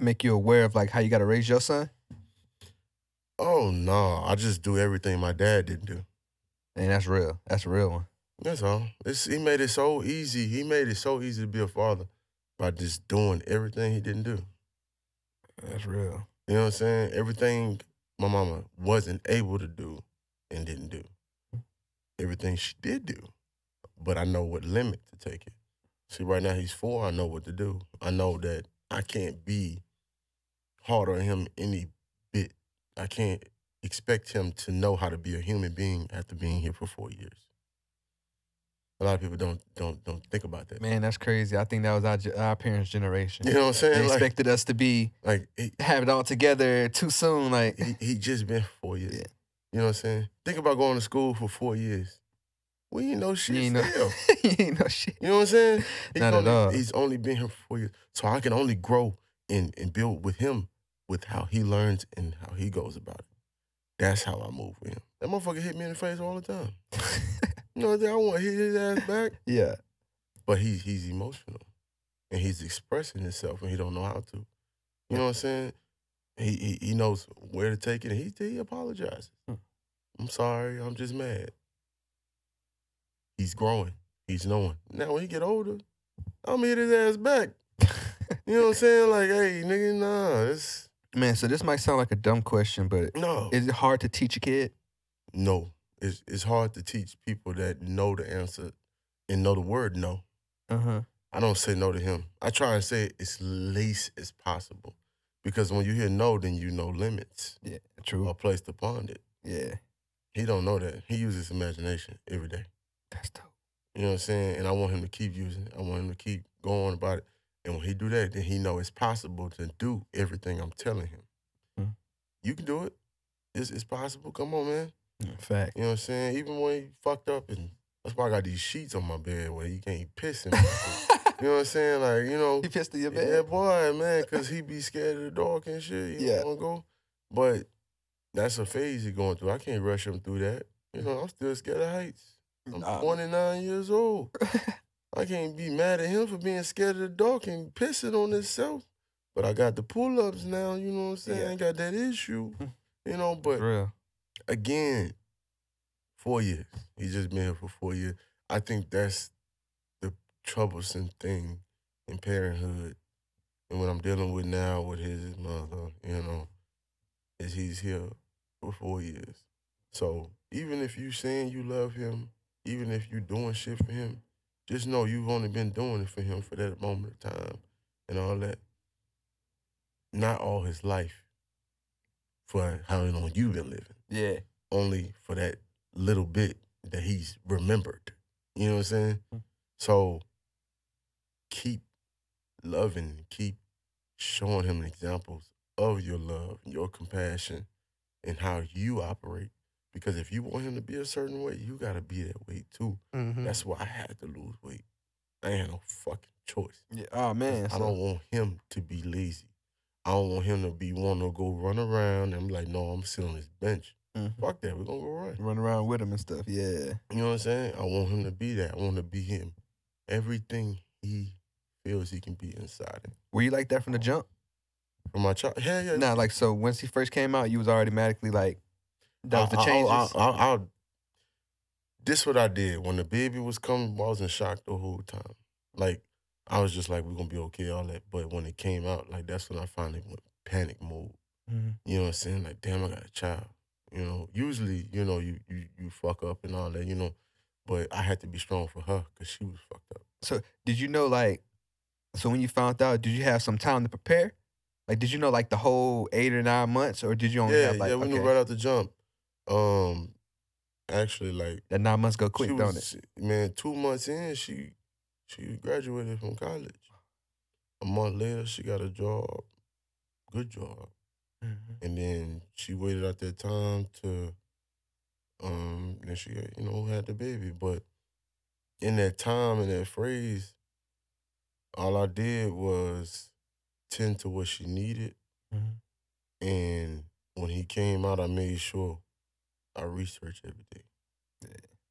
make you aware of like how you got to raise your son? Oh no, I just do everything my dad didn't do. And that's real. That's a real one. That's all. It's, he made it so easy. He made it so easy to be a father by just doing everything he didn't do. That's real. You know what I'm saying? Everything my mama wasn't able to do and didn't do. Everything she did do. But I know what limit to take it. See, right now he's four. I know what to do. I know that I can't be hard on him any bit. I can't expect him to know how to be a human being after being here for four years. A lot of people don't don't don't think about that. Man, that's crazy. I think that was our our parents' generation. You know what I'm They saying? Like, expected us to be like have it all together too soon. Like, he, he just been four years. Yeah. You know what I'm saying? Think about going to school for four years. We ain't know shit you ain't know, you ain't know shit. You know what I'm saying? He's Not at only, all. He's only been here for four years. So I can only grow and, and build with him with how he learns and how he goes about it. That's how I move with him. That motherfucker hit me in the face all the time. You know what I'm saying? I want to hit his ass back. yeah. But he's he's emotional. And he's expressing himself and he don't know how to. You know what I'm saying? He he, he knows where to take it and he he apologizes. Hmm. I'm sorry, I'm just mad. He's growing. He's knowing. Now when he get older, I'm gonna hit his ass back. You know what I'm saying? Like, hey, nigga, nah, it's Man, so this might sound like a dumb question, but no. is it hard to teach a kid? no. It's it's hard to teach people that know the answer and know the word no. Uh huh. I don't say no to him. I try and say it as least as possible. Because when you hear no, then you know limits Yeah. True. or placed upon it. Yeah. He don't know that. He uses imagination every day. That's dope. You know what I'm saying? And I want him to keep using it. I want him to keep going about it. And when he do that, then he know it's possible to do everything I'm telling him. Hmm. You can do it. It's, it's possible. Come on, man. Fact. You know what I'm saying? Even when he fucked up and that's why I got these sheets on my bed where he can't piss in. you know what I'm saying? Like, you know, He pissed in your bed? yeah, boy, man, because he be scared of the dark and shit. He Yeah. to go. But that's a phase he going through. I can't rush him through that. You know, I'm still scared of heights. I'm Nah. 29 years old. I can't be mad at him for being scared of the dark and pissing on himself. But I got the pull ups now, you know what I'm saying? Yeah. I ain't got that issue. You know, but For real. Again, four years. He's just been here for four years. I think that's the troublesome thing in parenthood. And what I'm dealing with now with his mother, you know, is he's here for four years. So even if you saying you love him, even if you doing shit for him, just know you've only been doing it for him for that moment of time and all that. Not all his life for how long you've been living Yeah. only for that little bit that he's remembered. You know what I'm saying? Mm. So keep loving, keep showing him examples of your love, your compassion, and how you operate. Because if you want him to be a certain way, you gotta be that way too. Mm-hmm. That's why I had to lose weight. I ain't had no fucking choice. Yeah. Oh man. I so- don't want him to be lazy. I don't want him to be wanting to go run around and I'm like, no, I'm sitting on this bench. Mhm. Fuck that. We're gonna go run. run around with him and stuff. Yeah. You know what I'm saying? I want him to be that. I want to be him. Everything he feels he can be inside him. Were you like that from the jump? From my child, yeah, yeah. Nah, like so once he first came out, you was automatically like that was the I- I- changes. I, I, I, this what I did when the baby was coming. I was in shock the whole time. Like I was just like, we're gonna be okay, all that. But when it came out, like that's when I finally went panic mode. Mhm. You know what I'm saying? Like, damn, I got a child. You know, usually, you know, you you you fuck up and all that, you know. But I had to be strong for her because she was fucked up. So did you know like so when you found out, did you have some time to prepare? Like did you know like the whole eight or nine months or did you only yeah, have like yeah, we knew right out the jump. Um, actually, like that nine months go quick, she don't it? man, two months in, she she graduated from college. A month later, she got a job, good job, Mhm. and then she waited out that time to, um, then she you know had the baby. But in that time in that phrase, all I did was tend to what she needed, Mhm. and when he came out, I made sure I researched everything.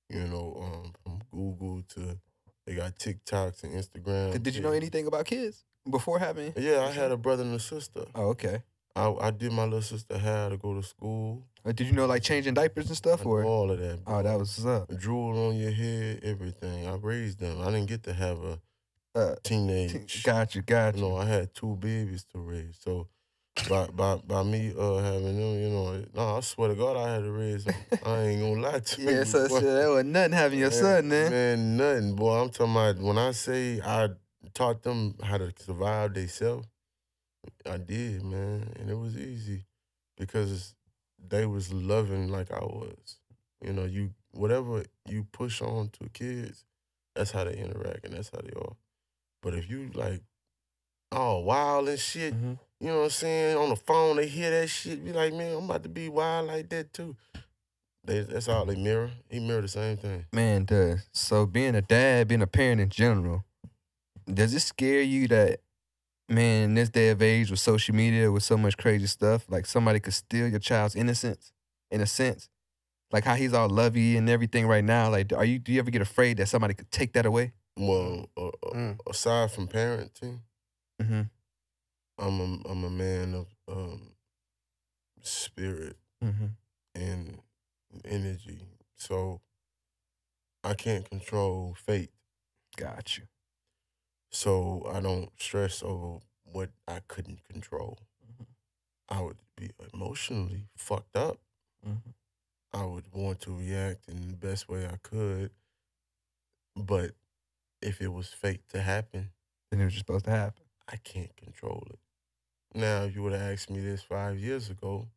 You know, um, from Google to they got TikToks and Instagram. Did, you know anything about kids before having? Yeah, I had a brother and a sister. Oh, okay. I, I did my little sister hair to go to school. Or did you know like changing diapers and stuff or? all of that. Oh, that was up. drool on your head, everything. I raised them. I didn't get to have a Uh, teenage. got you, got You you. know, I had two babies to raise. So by by by me uh having them, you know, no, I swear to God, I had to raise them. I ain't gonna lie to you. Yeah, so, boy. that was nothing having your son, then. Man, nothing, boy. I'm talking about when I say I taught them how to survive themselves, I did, man, and it was easy because they was loving like I was. You know, you whatever you push on to kids, that's how they interact and that's how they are. But if you like, oh, wild and shit, Mhm. You know what I'm saying? On the phone, they hear that shit, be like, man, I'm about to be wild like that too. They, that's all they mirror. He mirror the same thing. Man, does so being a dad, being a parent in general, does it scare you that man, in this day of age with social media, with so much crazy stuff, like somebody could steal your child's innocence, in a sense, like how he's all lovey and everything right now. Like, are you do you ever get afraid that somebody could take that away? Well, uh, Mm. aside from parenting, Mm-hmm. I'm a, I'm a man of um, spirit Mm-hmm. and energy. So I can't control fate. Got you. So I don't stress over what I couldn't control. Mhm. I would be emotionally fucked up. Mm-hmm. I would want to react in the best way I could. But if it was fate to happen, Then it was just supposed to happen. I can't control it. Now, if you would have asked me this five years ago,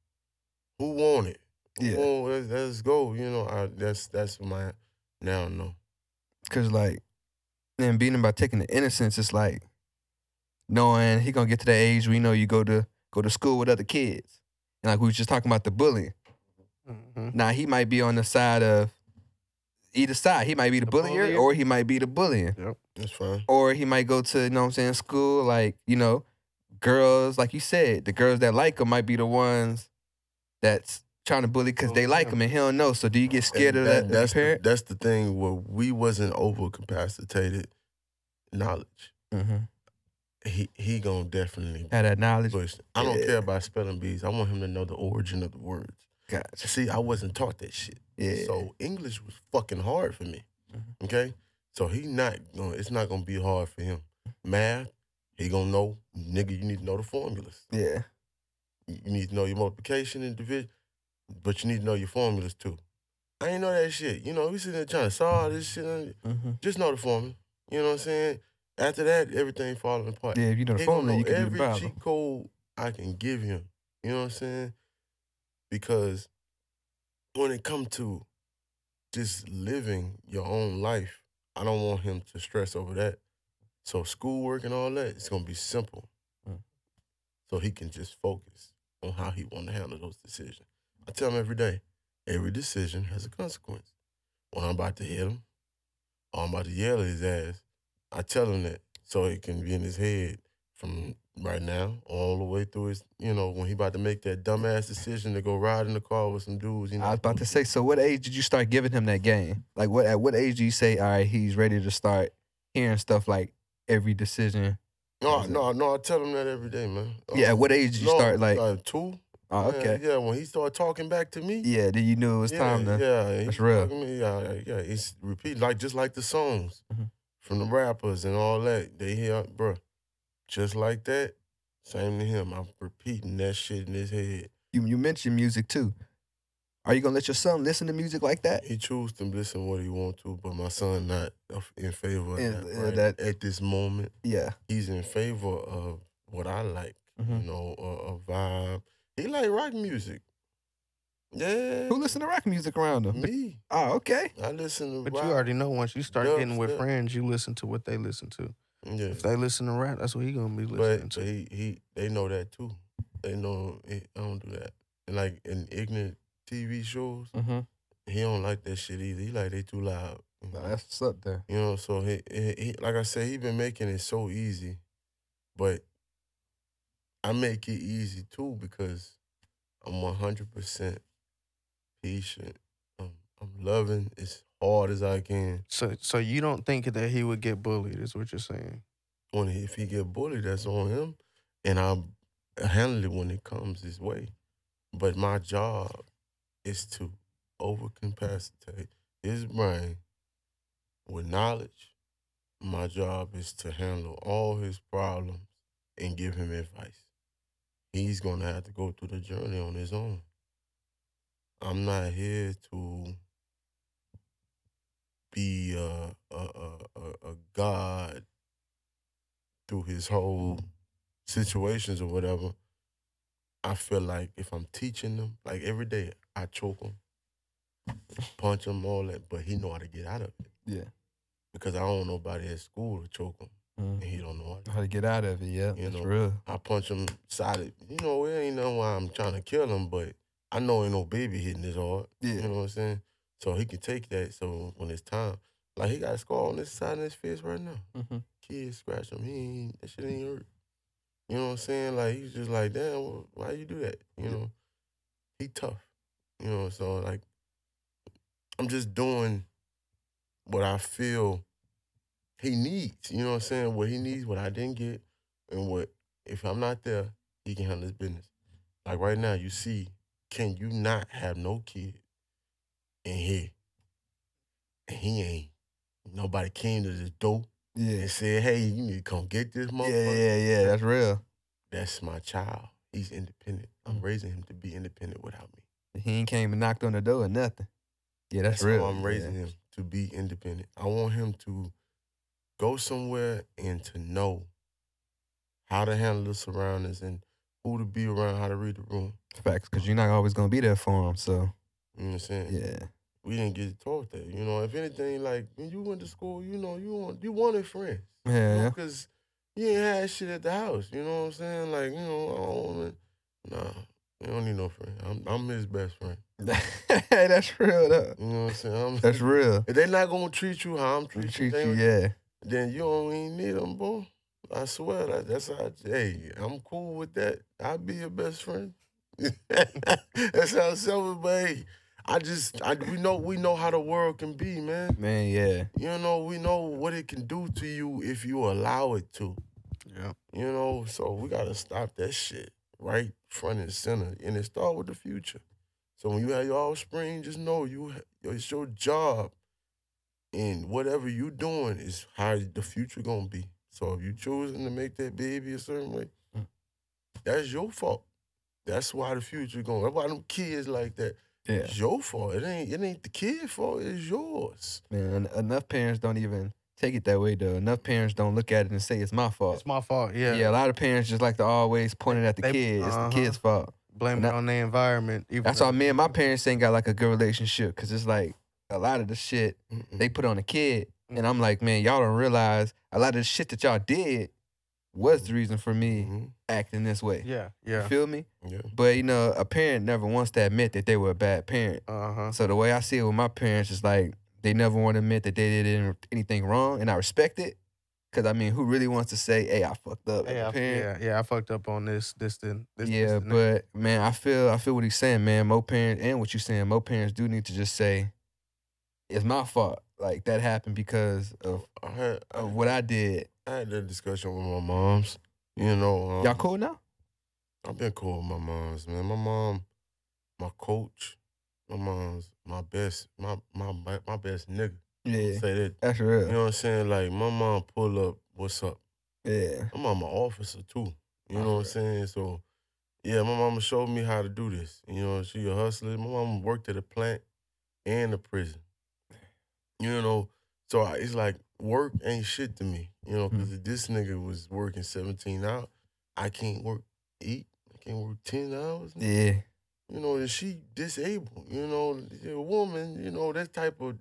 who won it? Who Yeah. won? Let's, let's go. You know, I, that's that's my now no. Cause like, and beating about taking the innocence, it's like knowing he gonna get to that age where you know you go to go to school with other kids, and like we was just talking about the bullying. Mhm. Now he might be on the side of either side. He might be the, The bullier, bullier. or he might be the bullying, Yep, That's fine. or he might go to you know what I'm saying school like you know girls like you said the girls that like him might be the ones that's trying to bully because Oh, they like him and he don't know. So do you get scared And of that? that's the, parent? that's the thing where we wasn't overcapacitated knowledge. mm-hmm. He he gonna definitely Have that knowledge. push. I don't Yeah. care about spelling bees. I want him to know the origin of the words. Gotcha. See, I wasn't taught that shit. Yeah. So English was fucking hard for me. Mhm. Okay? So he not gonna it's not gonna be hard for him. Math, he gonna know, nigga, you need to know the formulas. yeah. You need to know your multiplication and division, but you need to know your formulas too. I ain't know that shit. You know, we sitting there trying to solve this shit. Mm-hmm. Just know the formula. You know what I'm saying? After that, everything falling apart. Yeah, if you know the He formula, know you can do the every cheat code I can give him. You know what I'm saying? Because when it comes to just living your own life, I don't want him to stress over that. So schoolwork and all that, it's gonna be simple. Mm. So he can just focus on how he want to handle those decisions. I tell him every day, every decision has a consequence. When I'm about to hit him, or I'm about to yell at his ass, I tell him that so it can be in his head from right now all the way through his, you know, when he about to make that dumbass decision to go ride in the car with some dudes. You know, I was about to say. So, what age did you start giving him that game? Like, what at what age do you say, all right, he's ready to start hearing stuff like every decision? no, it? no, no. I tell him that every day, man. Yeah. At what age did you No, start like? uh, two? oh, okay. Yeah, when he started talking back to me. Yeah. Then you knew it was yeah, time to. Yeah, That's real. me, Yeah, yeah. It's repeat like just like the songs. Mhm. from the rappers and all that. They hear, bro, just like that. Same to him. I'm repeating that shit in his head. You you mentioned music too. Are you gonna let your son listen to music like that? He choose to listen what he want to, but my son not in favor of In- that, right that- at this moment. Yeah. He's in favor of what I like, Mhm. you know, a, a vibe. He like rock music. Yeah, Who listen to rock music around him? me. Oh, okay. I listen to But rock. you already know once you start getting with Dubstep. friends, you listen to what they listen to. yeah. If they listen to rap, that's what he gonna be listening But to. he, he they know that too. They know it, I don't do that. And like an ignorant TV shows, Mm-hmm. he don't like that shit either. He like they too loud. you know? that's what's up there. You know, so he, he, he like I said, he been making it so easy, but I make it easy too because I'm 100 percent patient. I'm, I'm loving as hard as I can. So, so you don't think that he would get bullied? Is what you're saying? When if he get bullied, that's on him, and I handle it when it comes his way. But my job is to overcapacitate his brain with knowledge. My job is to handle all his problems and give him advice. He's gonna have to go through the journey on his own. I'm not here to be a, a, a, a god through his whole situations or whatever. I feel like if I'm teaching them, like every day, I choke him, punch him, all that, but he know how to get out of it Yeah. because I don't know nobody at school to choke him, and Mm. he don't know how to. How to get out of it? Yeah, You that's know. real. I punch him solid. You know, it ain't nothing why I'm trying to kill him, but I know ain't no baby hitting his hard. Yeah. You know what I'm saying? So he can take that. So when it's time, like he got a scar on this side of his face right now. Mm-hmm. Kids scratch him. He ain't, that shit ain't hurt. You know what I'm saying? Like he's just like, damn, why you do that? You know, he tough. You know, so like, I'm just doing what I feel he needs. You know what I'm saying? What he needs, what I didn't get, and what if I'm not there, he can handle his business. Like right now, you see, can you not have no kid in here? And he ain't. Nobody came to this door Yeah. and said, "Hey, you need to come get this motherfucker." yeah, yeah. Yeah. That's real. That's my child. He's independent. I'm Mm. raising him to be independent without me. He ain't came and knocked on the door or nothing. Yeah, that's, That's real. I'm raising yeah. him to be independent. I want him to go somewhere and to know how to handle the surroundings and who to be around, how to read the room. Facts, because you're not always gonna be there for him. So You know what I'm saying? yeah, We didn't get taught that. You know, if anything, like when you went to school, you know, you want you wanted friends. yeah, Because you ain't had shit at the house. You know what I'm saying? Like, you know, I don't want to, nah, you don't need no friend. I'm, I'm his best friend. that's real. Though. You know what I'm saying? I'm, That's real. If they not gonna treat you how I'm treating Treat you, yeah. then you don't even need them, boy. I swear that that's how. Hey, I'm cool with that. I'll be your best friend. that's how simple, but hey, I just I we know we know how the world can be, man. Man, yeah. You know we know what it can do to you if you allow it to. Yeah. You know, so we gotta stop that shit right front and center, and it start with the future. So when you have your offspring, just know you it's your job, and whatever you doing is how the future gonna be. So if you choosing to make that baby a certain way, Mm. that's your fault. That's why the future going. That's why them kids like that. Yeah. It's your fault. It ain't it ain't the kid fault. It's yours. Man, enough parents don't even take it that way though. Enough parents don't look at it and say it's my fault. It's my fault. Yeah. Yeah, a lot of parents just like to always point it at the They- kid. It's uh-huh. the kid's fault. Blame And it that- on the environment. Even That's though- why me and my parents ain't got like a good relationship because it's like a lot of the shit Mm-mm. they put on the kid, Mm. and I'm like, man, y'all don't realize a lot of the shit that y'all did was the reason for me Mhm. acting this way. Yeah. You Yeah. feel me? Yeah. But you know, a parent never wants to admit that they were a bad parent. Uh huh. So the way I see it with my parents is like they never want to admit that they did any- anything wrong, and I respect it. Cause I mean, who really wants to say, "Hey, I fucked up"? as Yeah, a I- parent? yeah, yeah. I fucked up on this, this, then this. this, yeah, that. but man, I feel I feel what he's saying, man. Mo parents and what you're saying, Mo parents do need to just say, "It's my fault." Like that happened because of I had I, of what I did. I had that discussion with my moms. You know, um, Y'all cool now? I've been cool with my moms, man. My mom, my coach, my mom's uh, my best, my my my best nigga. Yeah, Say that. that's real. You know what I'm saying? Like my mom pull up, what's up? Yeah, My mama officer too. You know what I'm saying? So yeah, my mama showed me how to do this. You know, she a hustler. My mama worked at a plant and a prison. You know, so I, it's like work ain't shit to me. You know, hmm. because if this nigga was working 17 hours, I can't work eight. I can't work 10 hours. yeah, You know, she disabled. You know, a woman. You know that type of.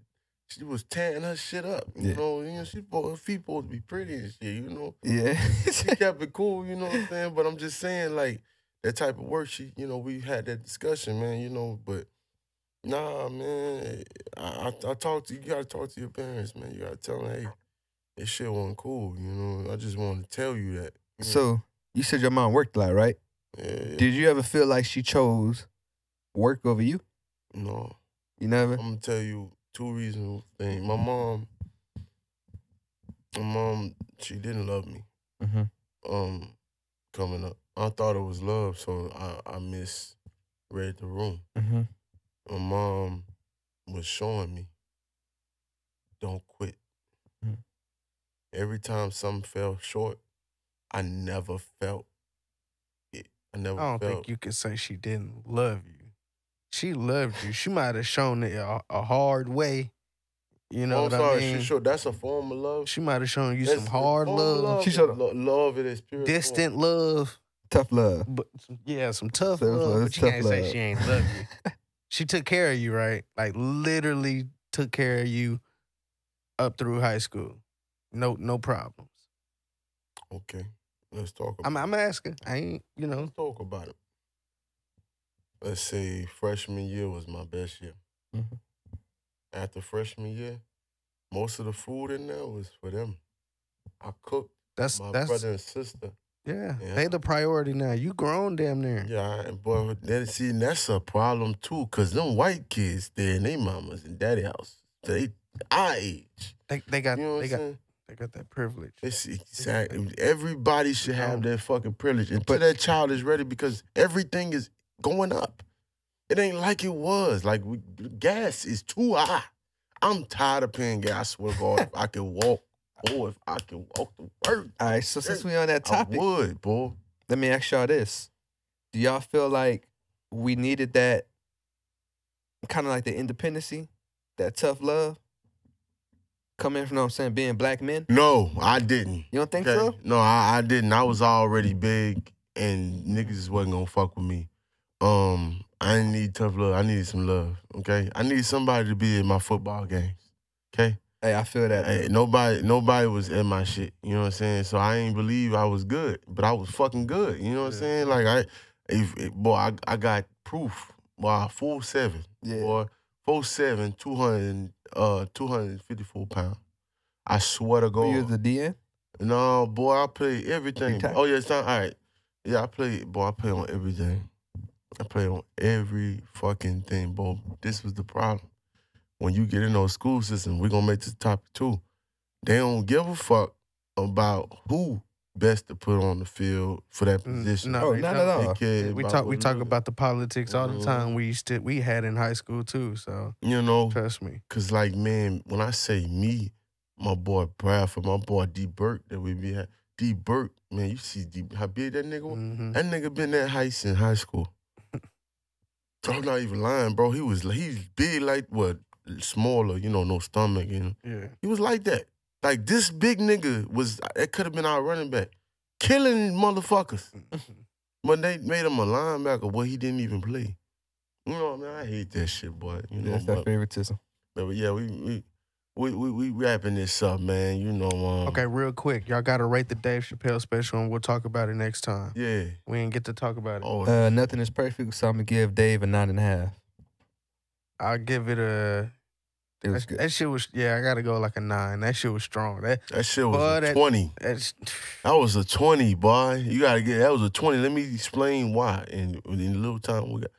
She was tearing her shit up. You Yeah. know, you know she her feet supposed to be pretty and shit. You know, yeah. she kept it cool, you know what I'm saying? But I'm just saying, like, that type of work, she, you know, we had that discussion, man, you know, but nah, man, I, I, I talk to you, gotta talk to your parents, man. You gotta tell them, hey, this shit wasn't cool, you know. I just wanted to tell you that. you know. so you said your mom worked a lot, right? yeah, Did you ever feel like she chose work over you? no, You never. I'm gonna tell you two reasons. Thing. My mom, my mom, she didn't love me. Mm-hmm. um coming up. I thought it was love, so I, I misread the room. Mm-hmm. My mom was showing me, don't quit. Mhm. Every time something fell short, I never felt it. I never I don't felt think you could say she didn't love you. She loved you. She might have shown it a, a hard way. You know oh, what sorry, I mean? she showed that's a form of love. She might have shown you That's some hard form of love, She showed- lo- love it is pure. form. distant love, Tough love. but yeah, some tough Tough love. love, But you can't say she ain't love you. she took care of you, right? Like literally took care of you up through high school. No, no problems. Okay, let's talk. About I'm, I'm asking. I ain't, you know. Let's talk about it. Let's say freshman year was my best year. Mhm. After freshman year, most of the food in there was for them. I cooked That's my that's brother and sister. yeah, Yeah. They the priority now. You grown damn near. Yeah, and boy, that, see, and that's a problem too, cause them white kids, they in their mamas and daddy house. They our age. They they got You know they got saying? they got that privilege. It's exactly everybody should have that fucking privilege until But- that child is ready because everything is going up. It ain't like it was. Like we, gas is too high. I'm tired of paying gas. I swear to God, if I could walk, or if I could walk to work, All right. So since we on that topic, I would, boy. let me ask y'all this: Do y'all feel like we needed that kind of like the independency, that tough love, coming from? You know what I'm saying being black men. No, I didn't. You don't think Okay? so? No, I, I didn't. I was already big, and niggas wasn't gonna fuck with me. Um, I didn't need tough love. I needed some love. Okay, I needed somebody to be in my football games. Okay. Hey, I feel that. Hey, nobody nobody was in my shit. You know what I'm saying? So I ain't believe I was good, but I was fucking good. You know what I'm Yeah. saying? Like I, if, if- boy, I, I got proof. Boy, full seven. Yeah. Boy, full seven, 200, uh, 254 pounds. I swear to God. you the DN? No, boy, I play everything. Oh yeah, it's not all right. Yeah, I play. Boy, I play on everything. I play on every fucking thing, boy. This was the problem. When you get in those school systems, we're gonna make this topic too. They don't give a fuck about who best to put on the field for that Mm, position. no, Oh, they not don't. at all. care We talk we talk about the politics all the Mhm. time. We used to we had in high school too. So you know, trust me. cause like man, when I say me, my boy Bradford, my boy D Burke that we be had. D Burke, man, you see D, how big that nigga was? hmm That nigga been that height in high school. I'm not even lying, bro. He was he's big like what smaller, you know, no stomach, you know. Yeah. He was like that. Like this big nigga was that could have been our running back. Killing motherfuckers. But they made him a linebacker where he didn't even play. You know, what I mean, I hate that shit, boy. You know, That's that favoritism. but yeah, we we we we, we wrapping this up, man. You know, um, Okay, real quick, y'all got to rate the Dave Chappelle special, and we'll talk about it next time. Yeah. We didn't get to talk about it. Oh, Uh, nothing is perfect, so I'm gonna give Dave a nine and a half. I'll give it a. It was That, good. that shit was yeah. I gotta go like a nine. That shit was strong. That that shit was Boy, a that- twenty. that's That was a 20, boy. You gotta get that was a 20. Let me explain why. And in the little time we got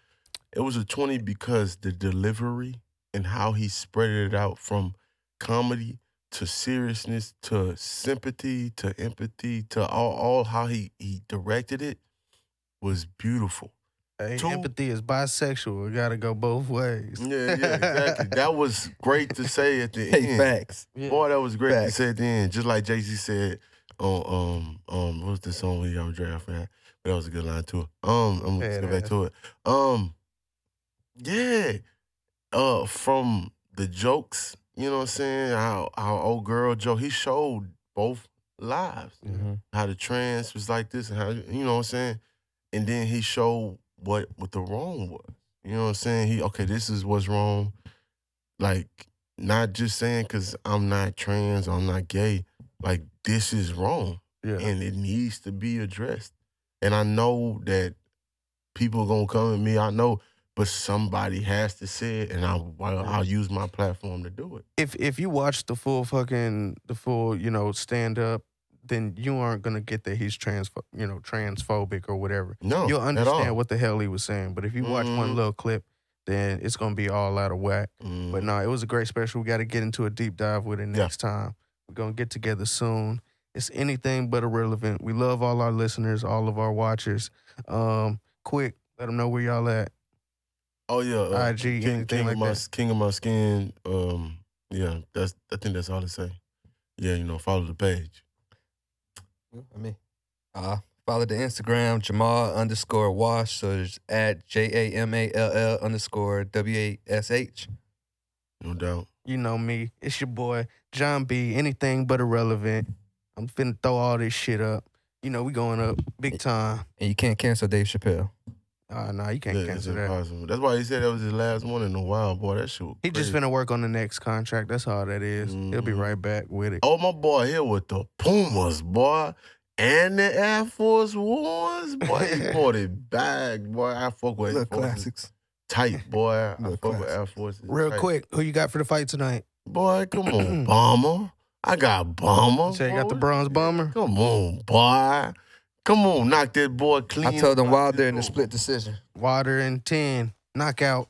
it was a 20 because the delivery and how he spread it out from comedy to seriousness to sympathy to empathy to all, all how he he directed it was beautiful. Hey, Two- empathy is bisexual. It gotta go both ways. Yeah, yeah, exactly. that was great to say at the Hey, end. facts. Yeah. Boy, that was great to Facts. say at the end. Just like Jay Z said on um um what was the song we got draft at? But that was a good line too. Um, I'm gonna get back to it. Um, yeah. Uh, from the jokes, you know what I'm saying? How how old girl Joe he showed both lives. Mhm. How the trans was like this and how you know what I'm saying? And then he showed what what the wrong was. You know what I'm saying? He okay, this is what's wrong. Like not just saying because I'm not trans, I'm not gay. Like this is wrong Yeah. and it needs to be addressed. And I know that people are gonna come at me. I know, but somebody has to say it, and I I'll use my platform to do it. if if you watch the full fucking the full you know stand up, then you aren't gonna get that he's trans you know transphobic or whatever. No, You'll understand what the hell he was saying. But if you watch one Mhm. little clip, then it's gonna be all out of whack. Mm, But no, it was a great special. We got to get into a deep dive with it Yeah. next time. We're gonna get together soon. It's anything but irrelevant. We love all our listeners, all of our watchers. Um, quick, let them know where y'all at. Oh yeah, uh, IG, King, anything King like of my that. King of my skin. Um, yeah, that's I think that's all to say. Yeah, you know, follow the page. I mean, uh, follow the Instagram Jamal underscore Wash. So it's at J A M A L L underscore W A S H. No doubt. You know me. It's your boy John B. Anything but irrelevant. I'm finna throw all this shit up. You know we going up big time. And you can't cancel Dave Chappelle. Uh, nah, you can't Yeah, it's cancel that. impossible. That's why he said that was his last one in a while, boy. That shit. was He just crazy. finna work on the next contract. That's all that is. He'll be Mhm. right back with it. Oh, my boy here with the Pumas, boy. And the Air Force Ones, boy. He bought it back, boy. I fuck with Air Little Forces classics. tight, boy. I Little fuck with. Air Forces. Real tight. quick, who you got for the fight tonight? Boy, come on, Bomber. I got Bomber. You say you got the boy. bronze bomber? Come on, boy. Come on, knock that boy clean. I told them out Wilder this in the split decision. Water and 10. Knockout.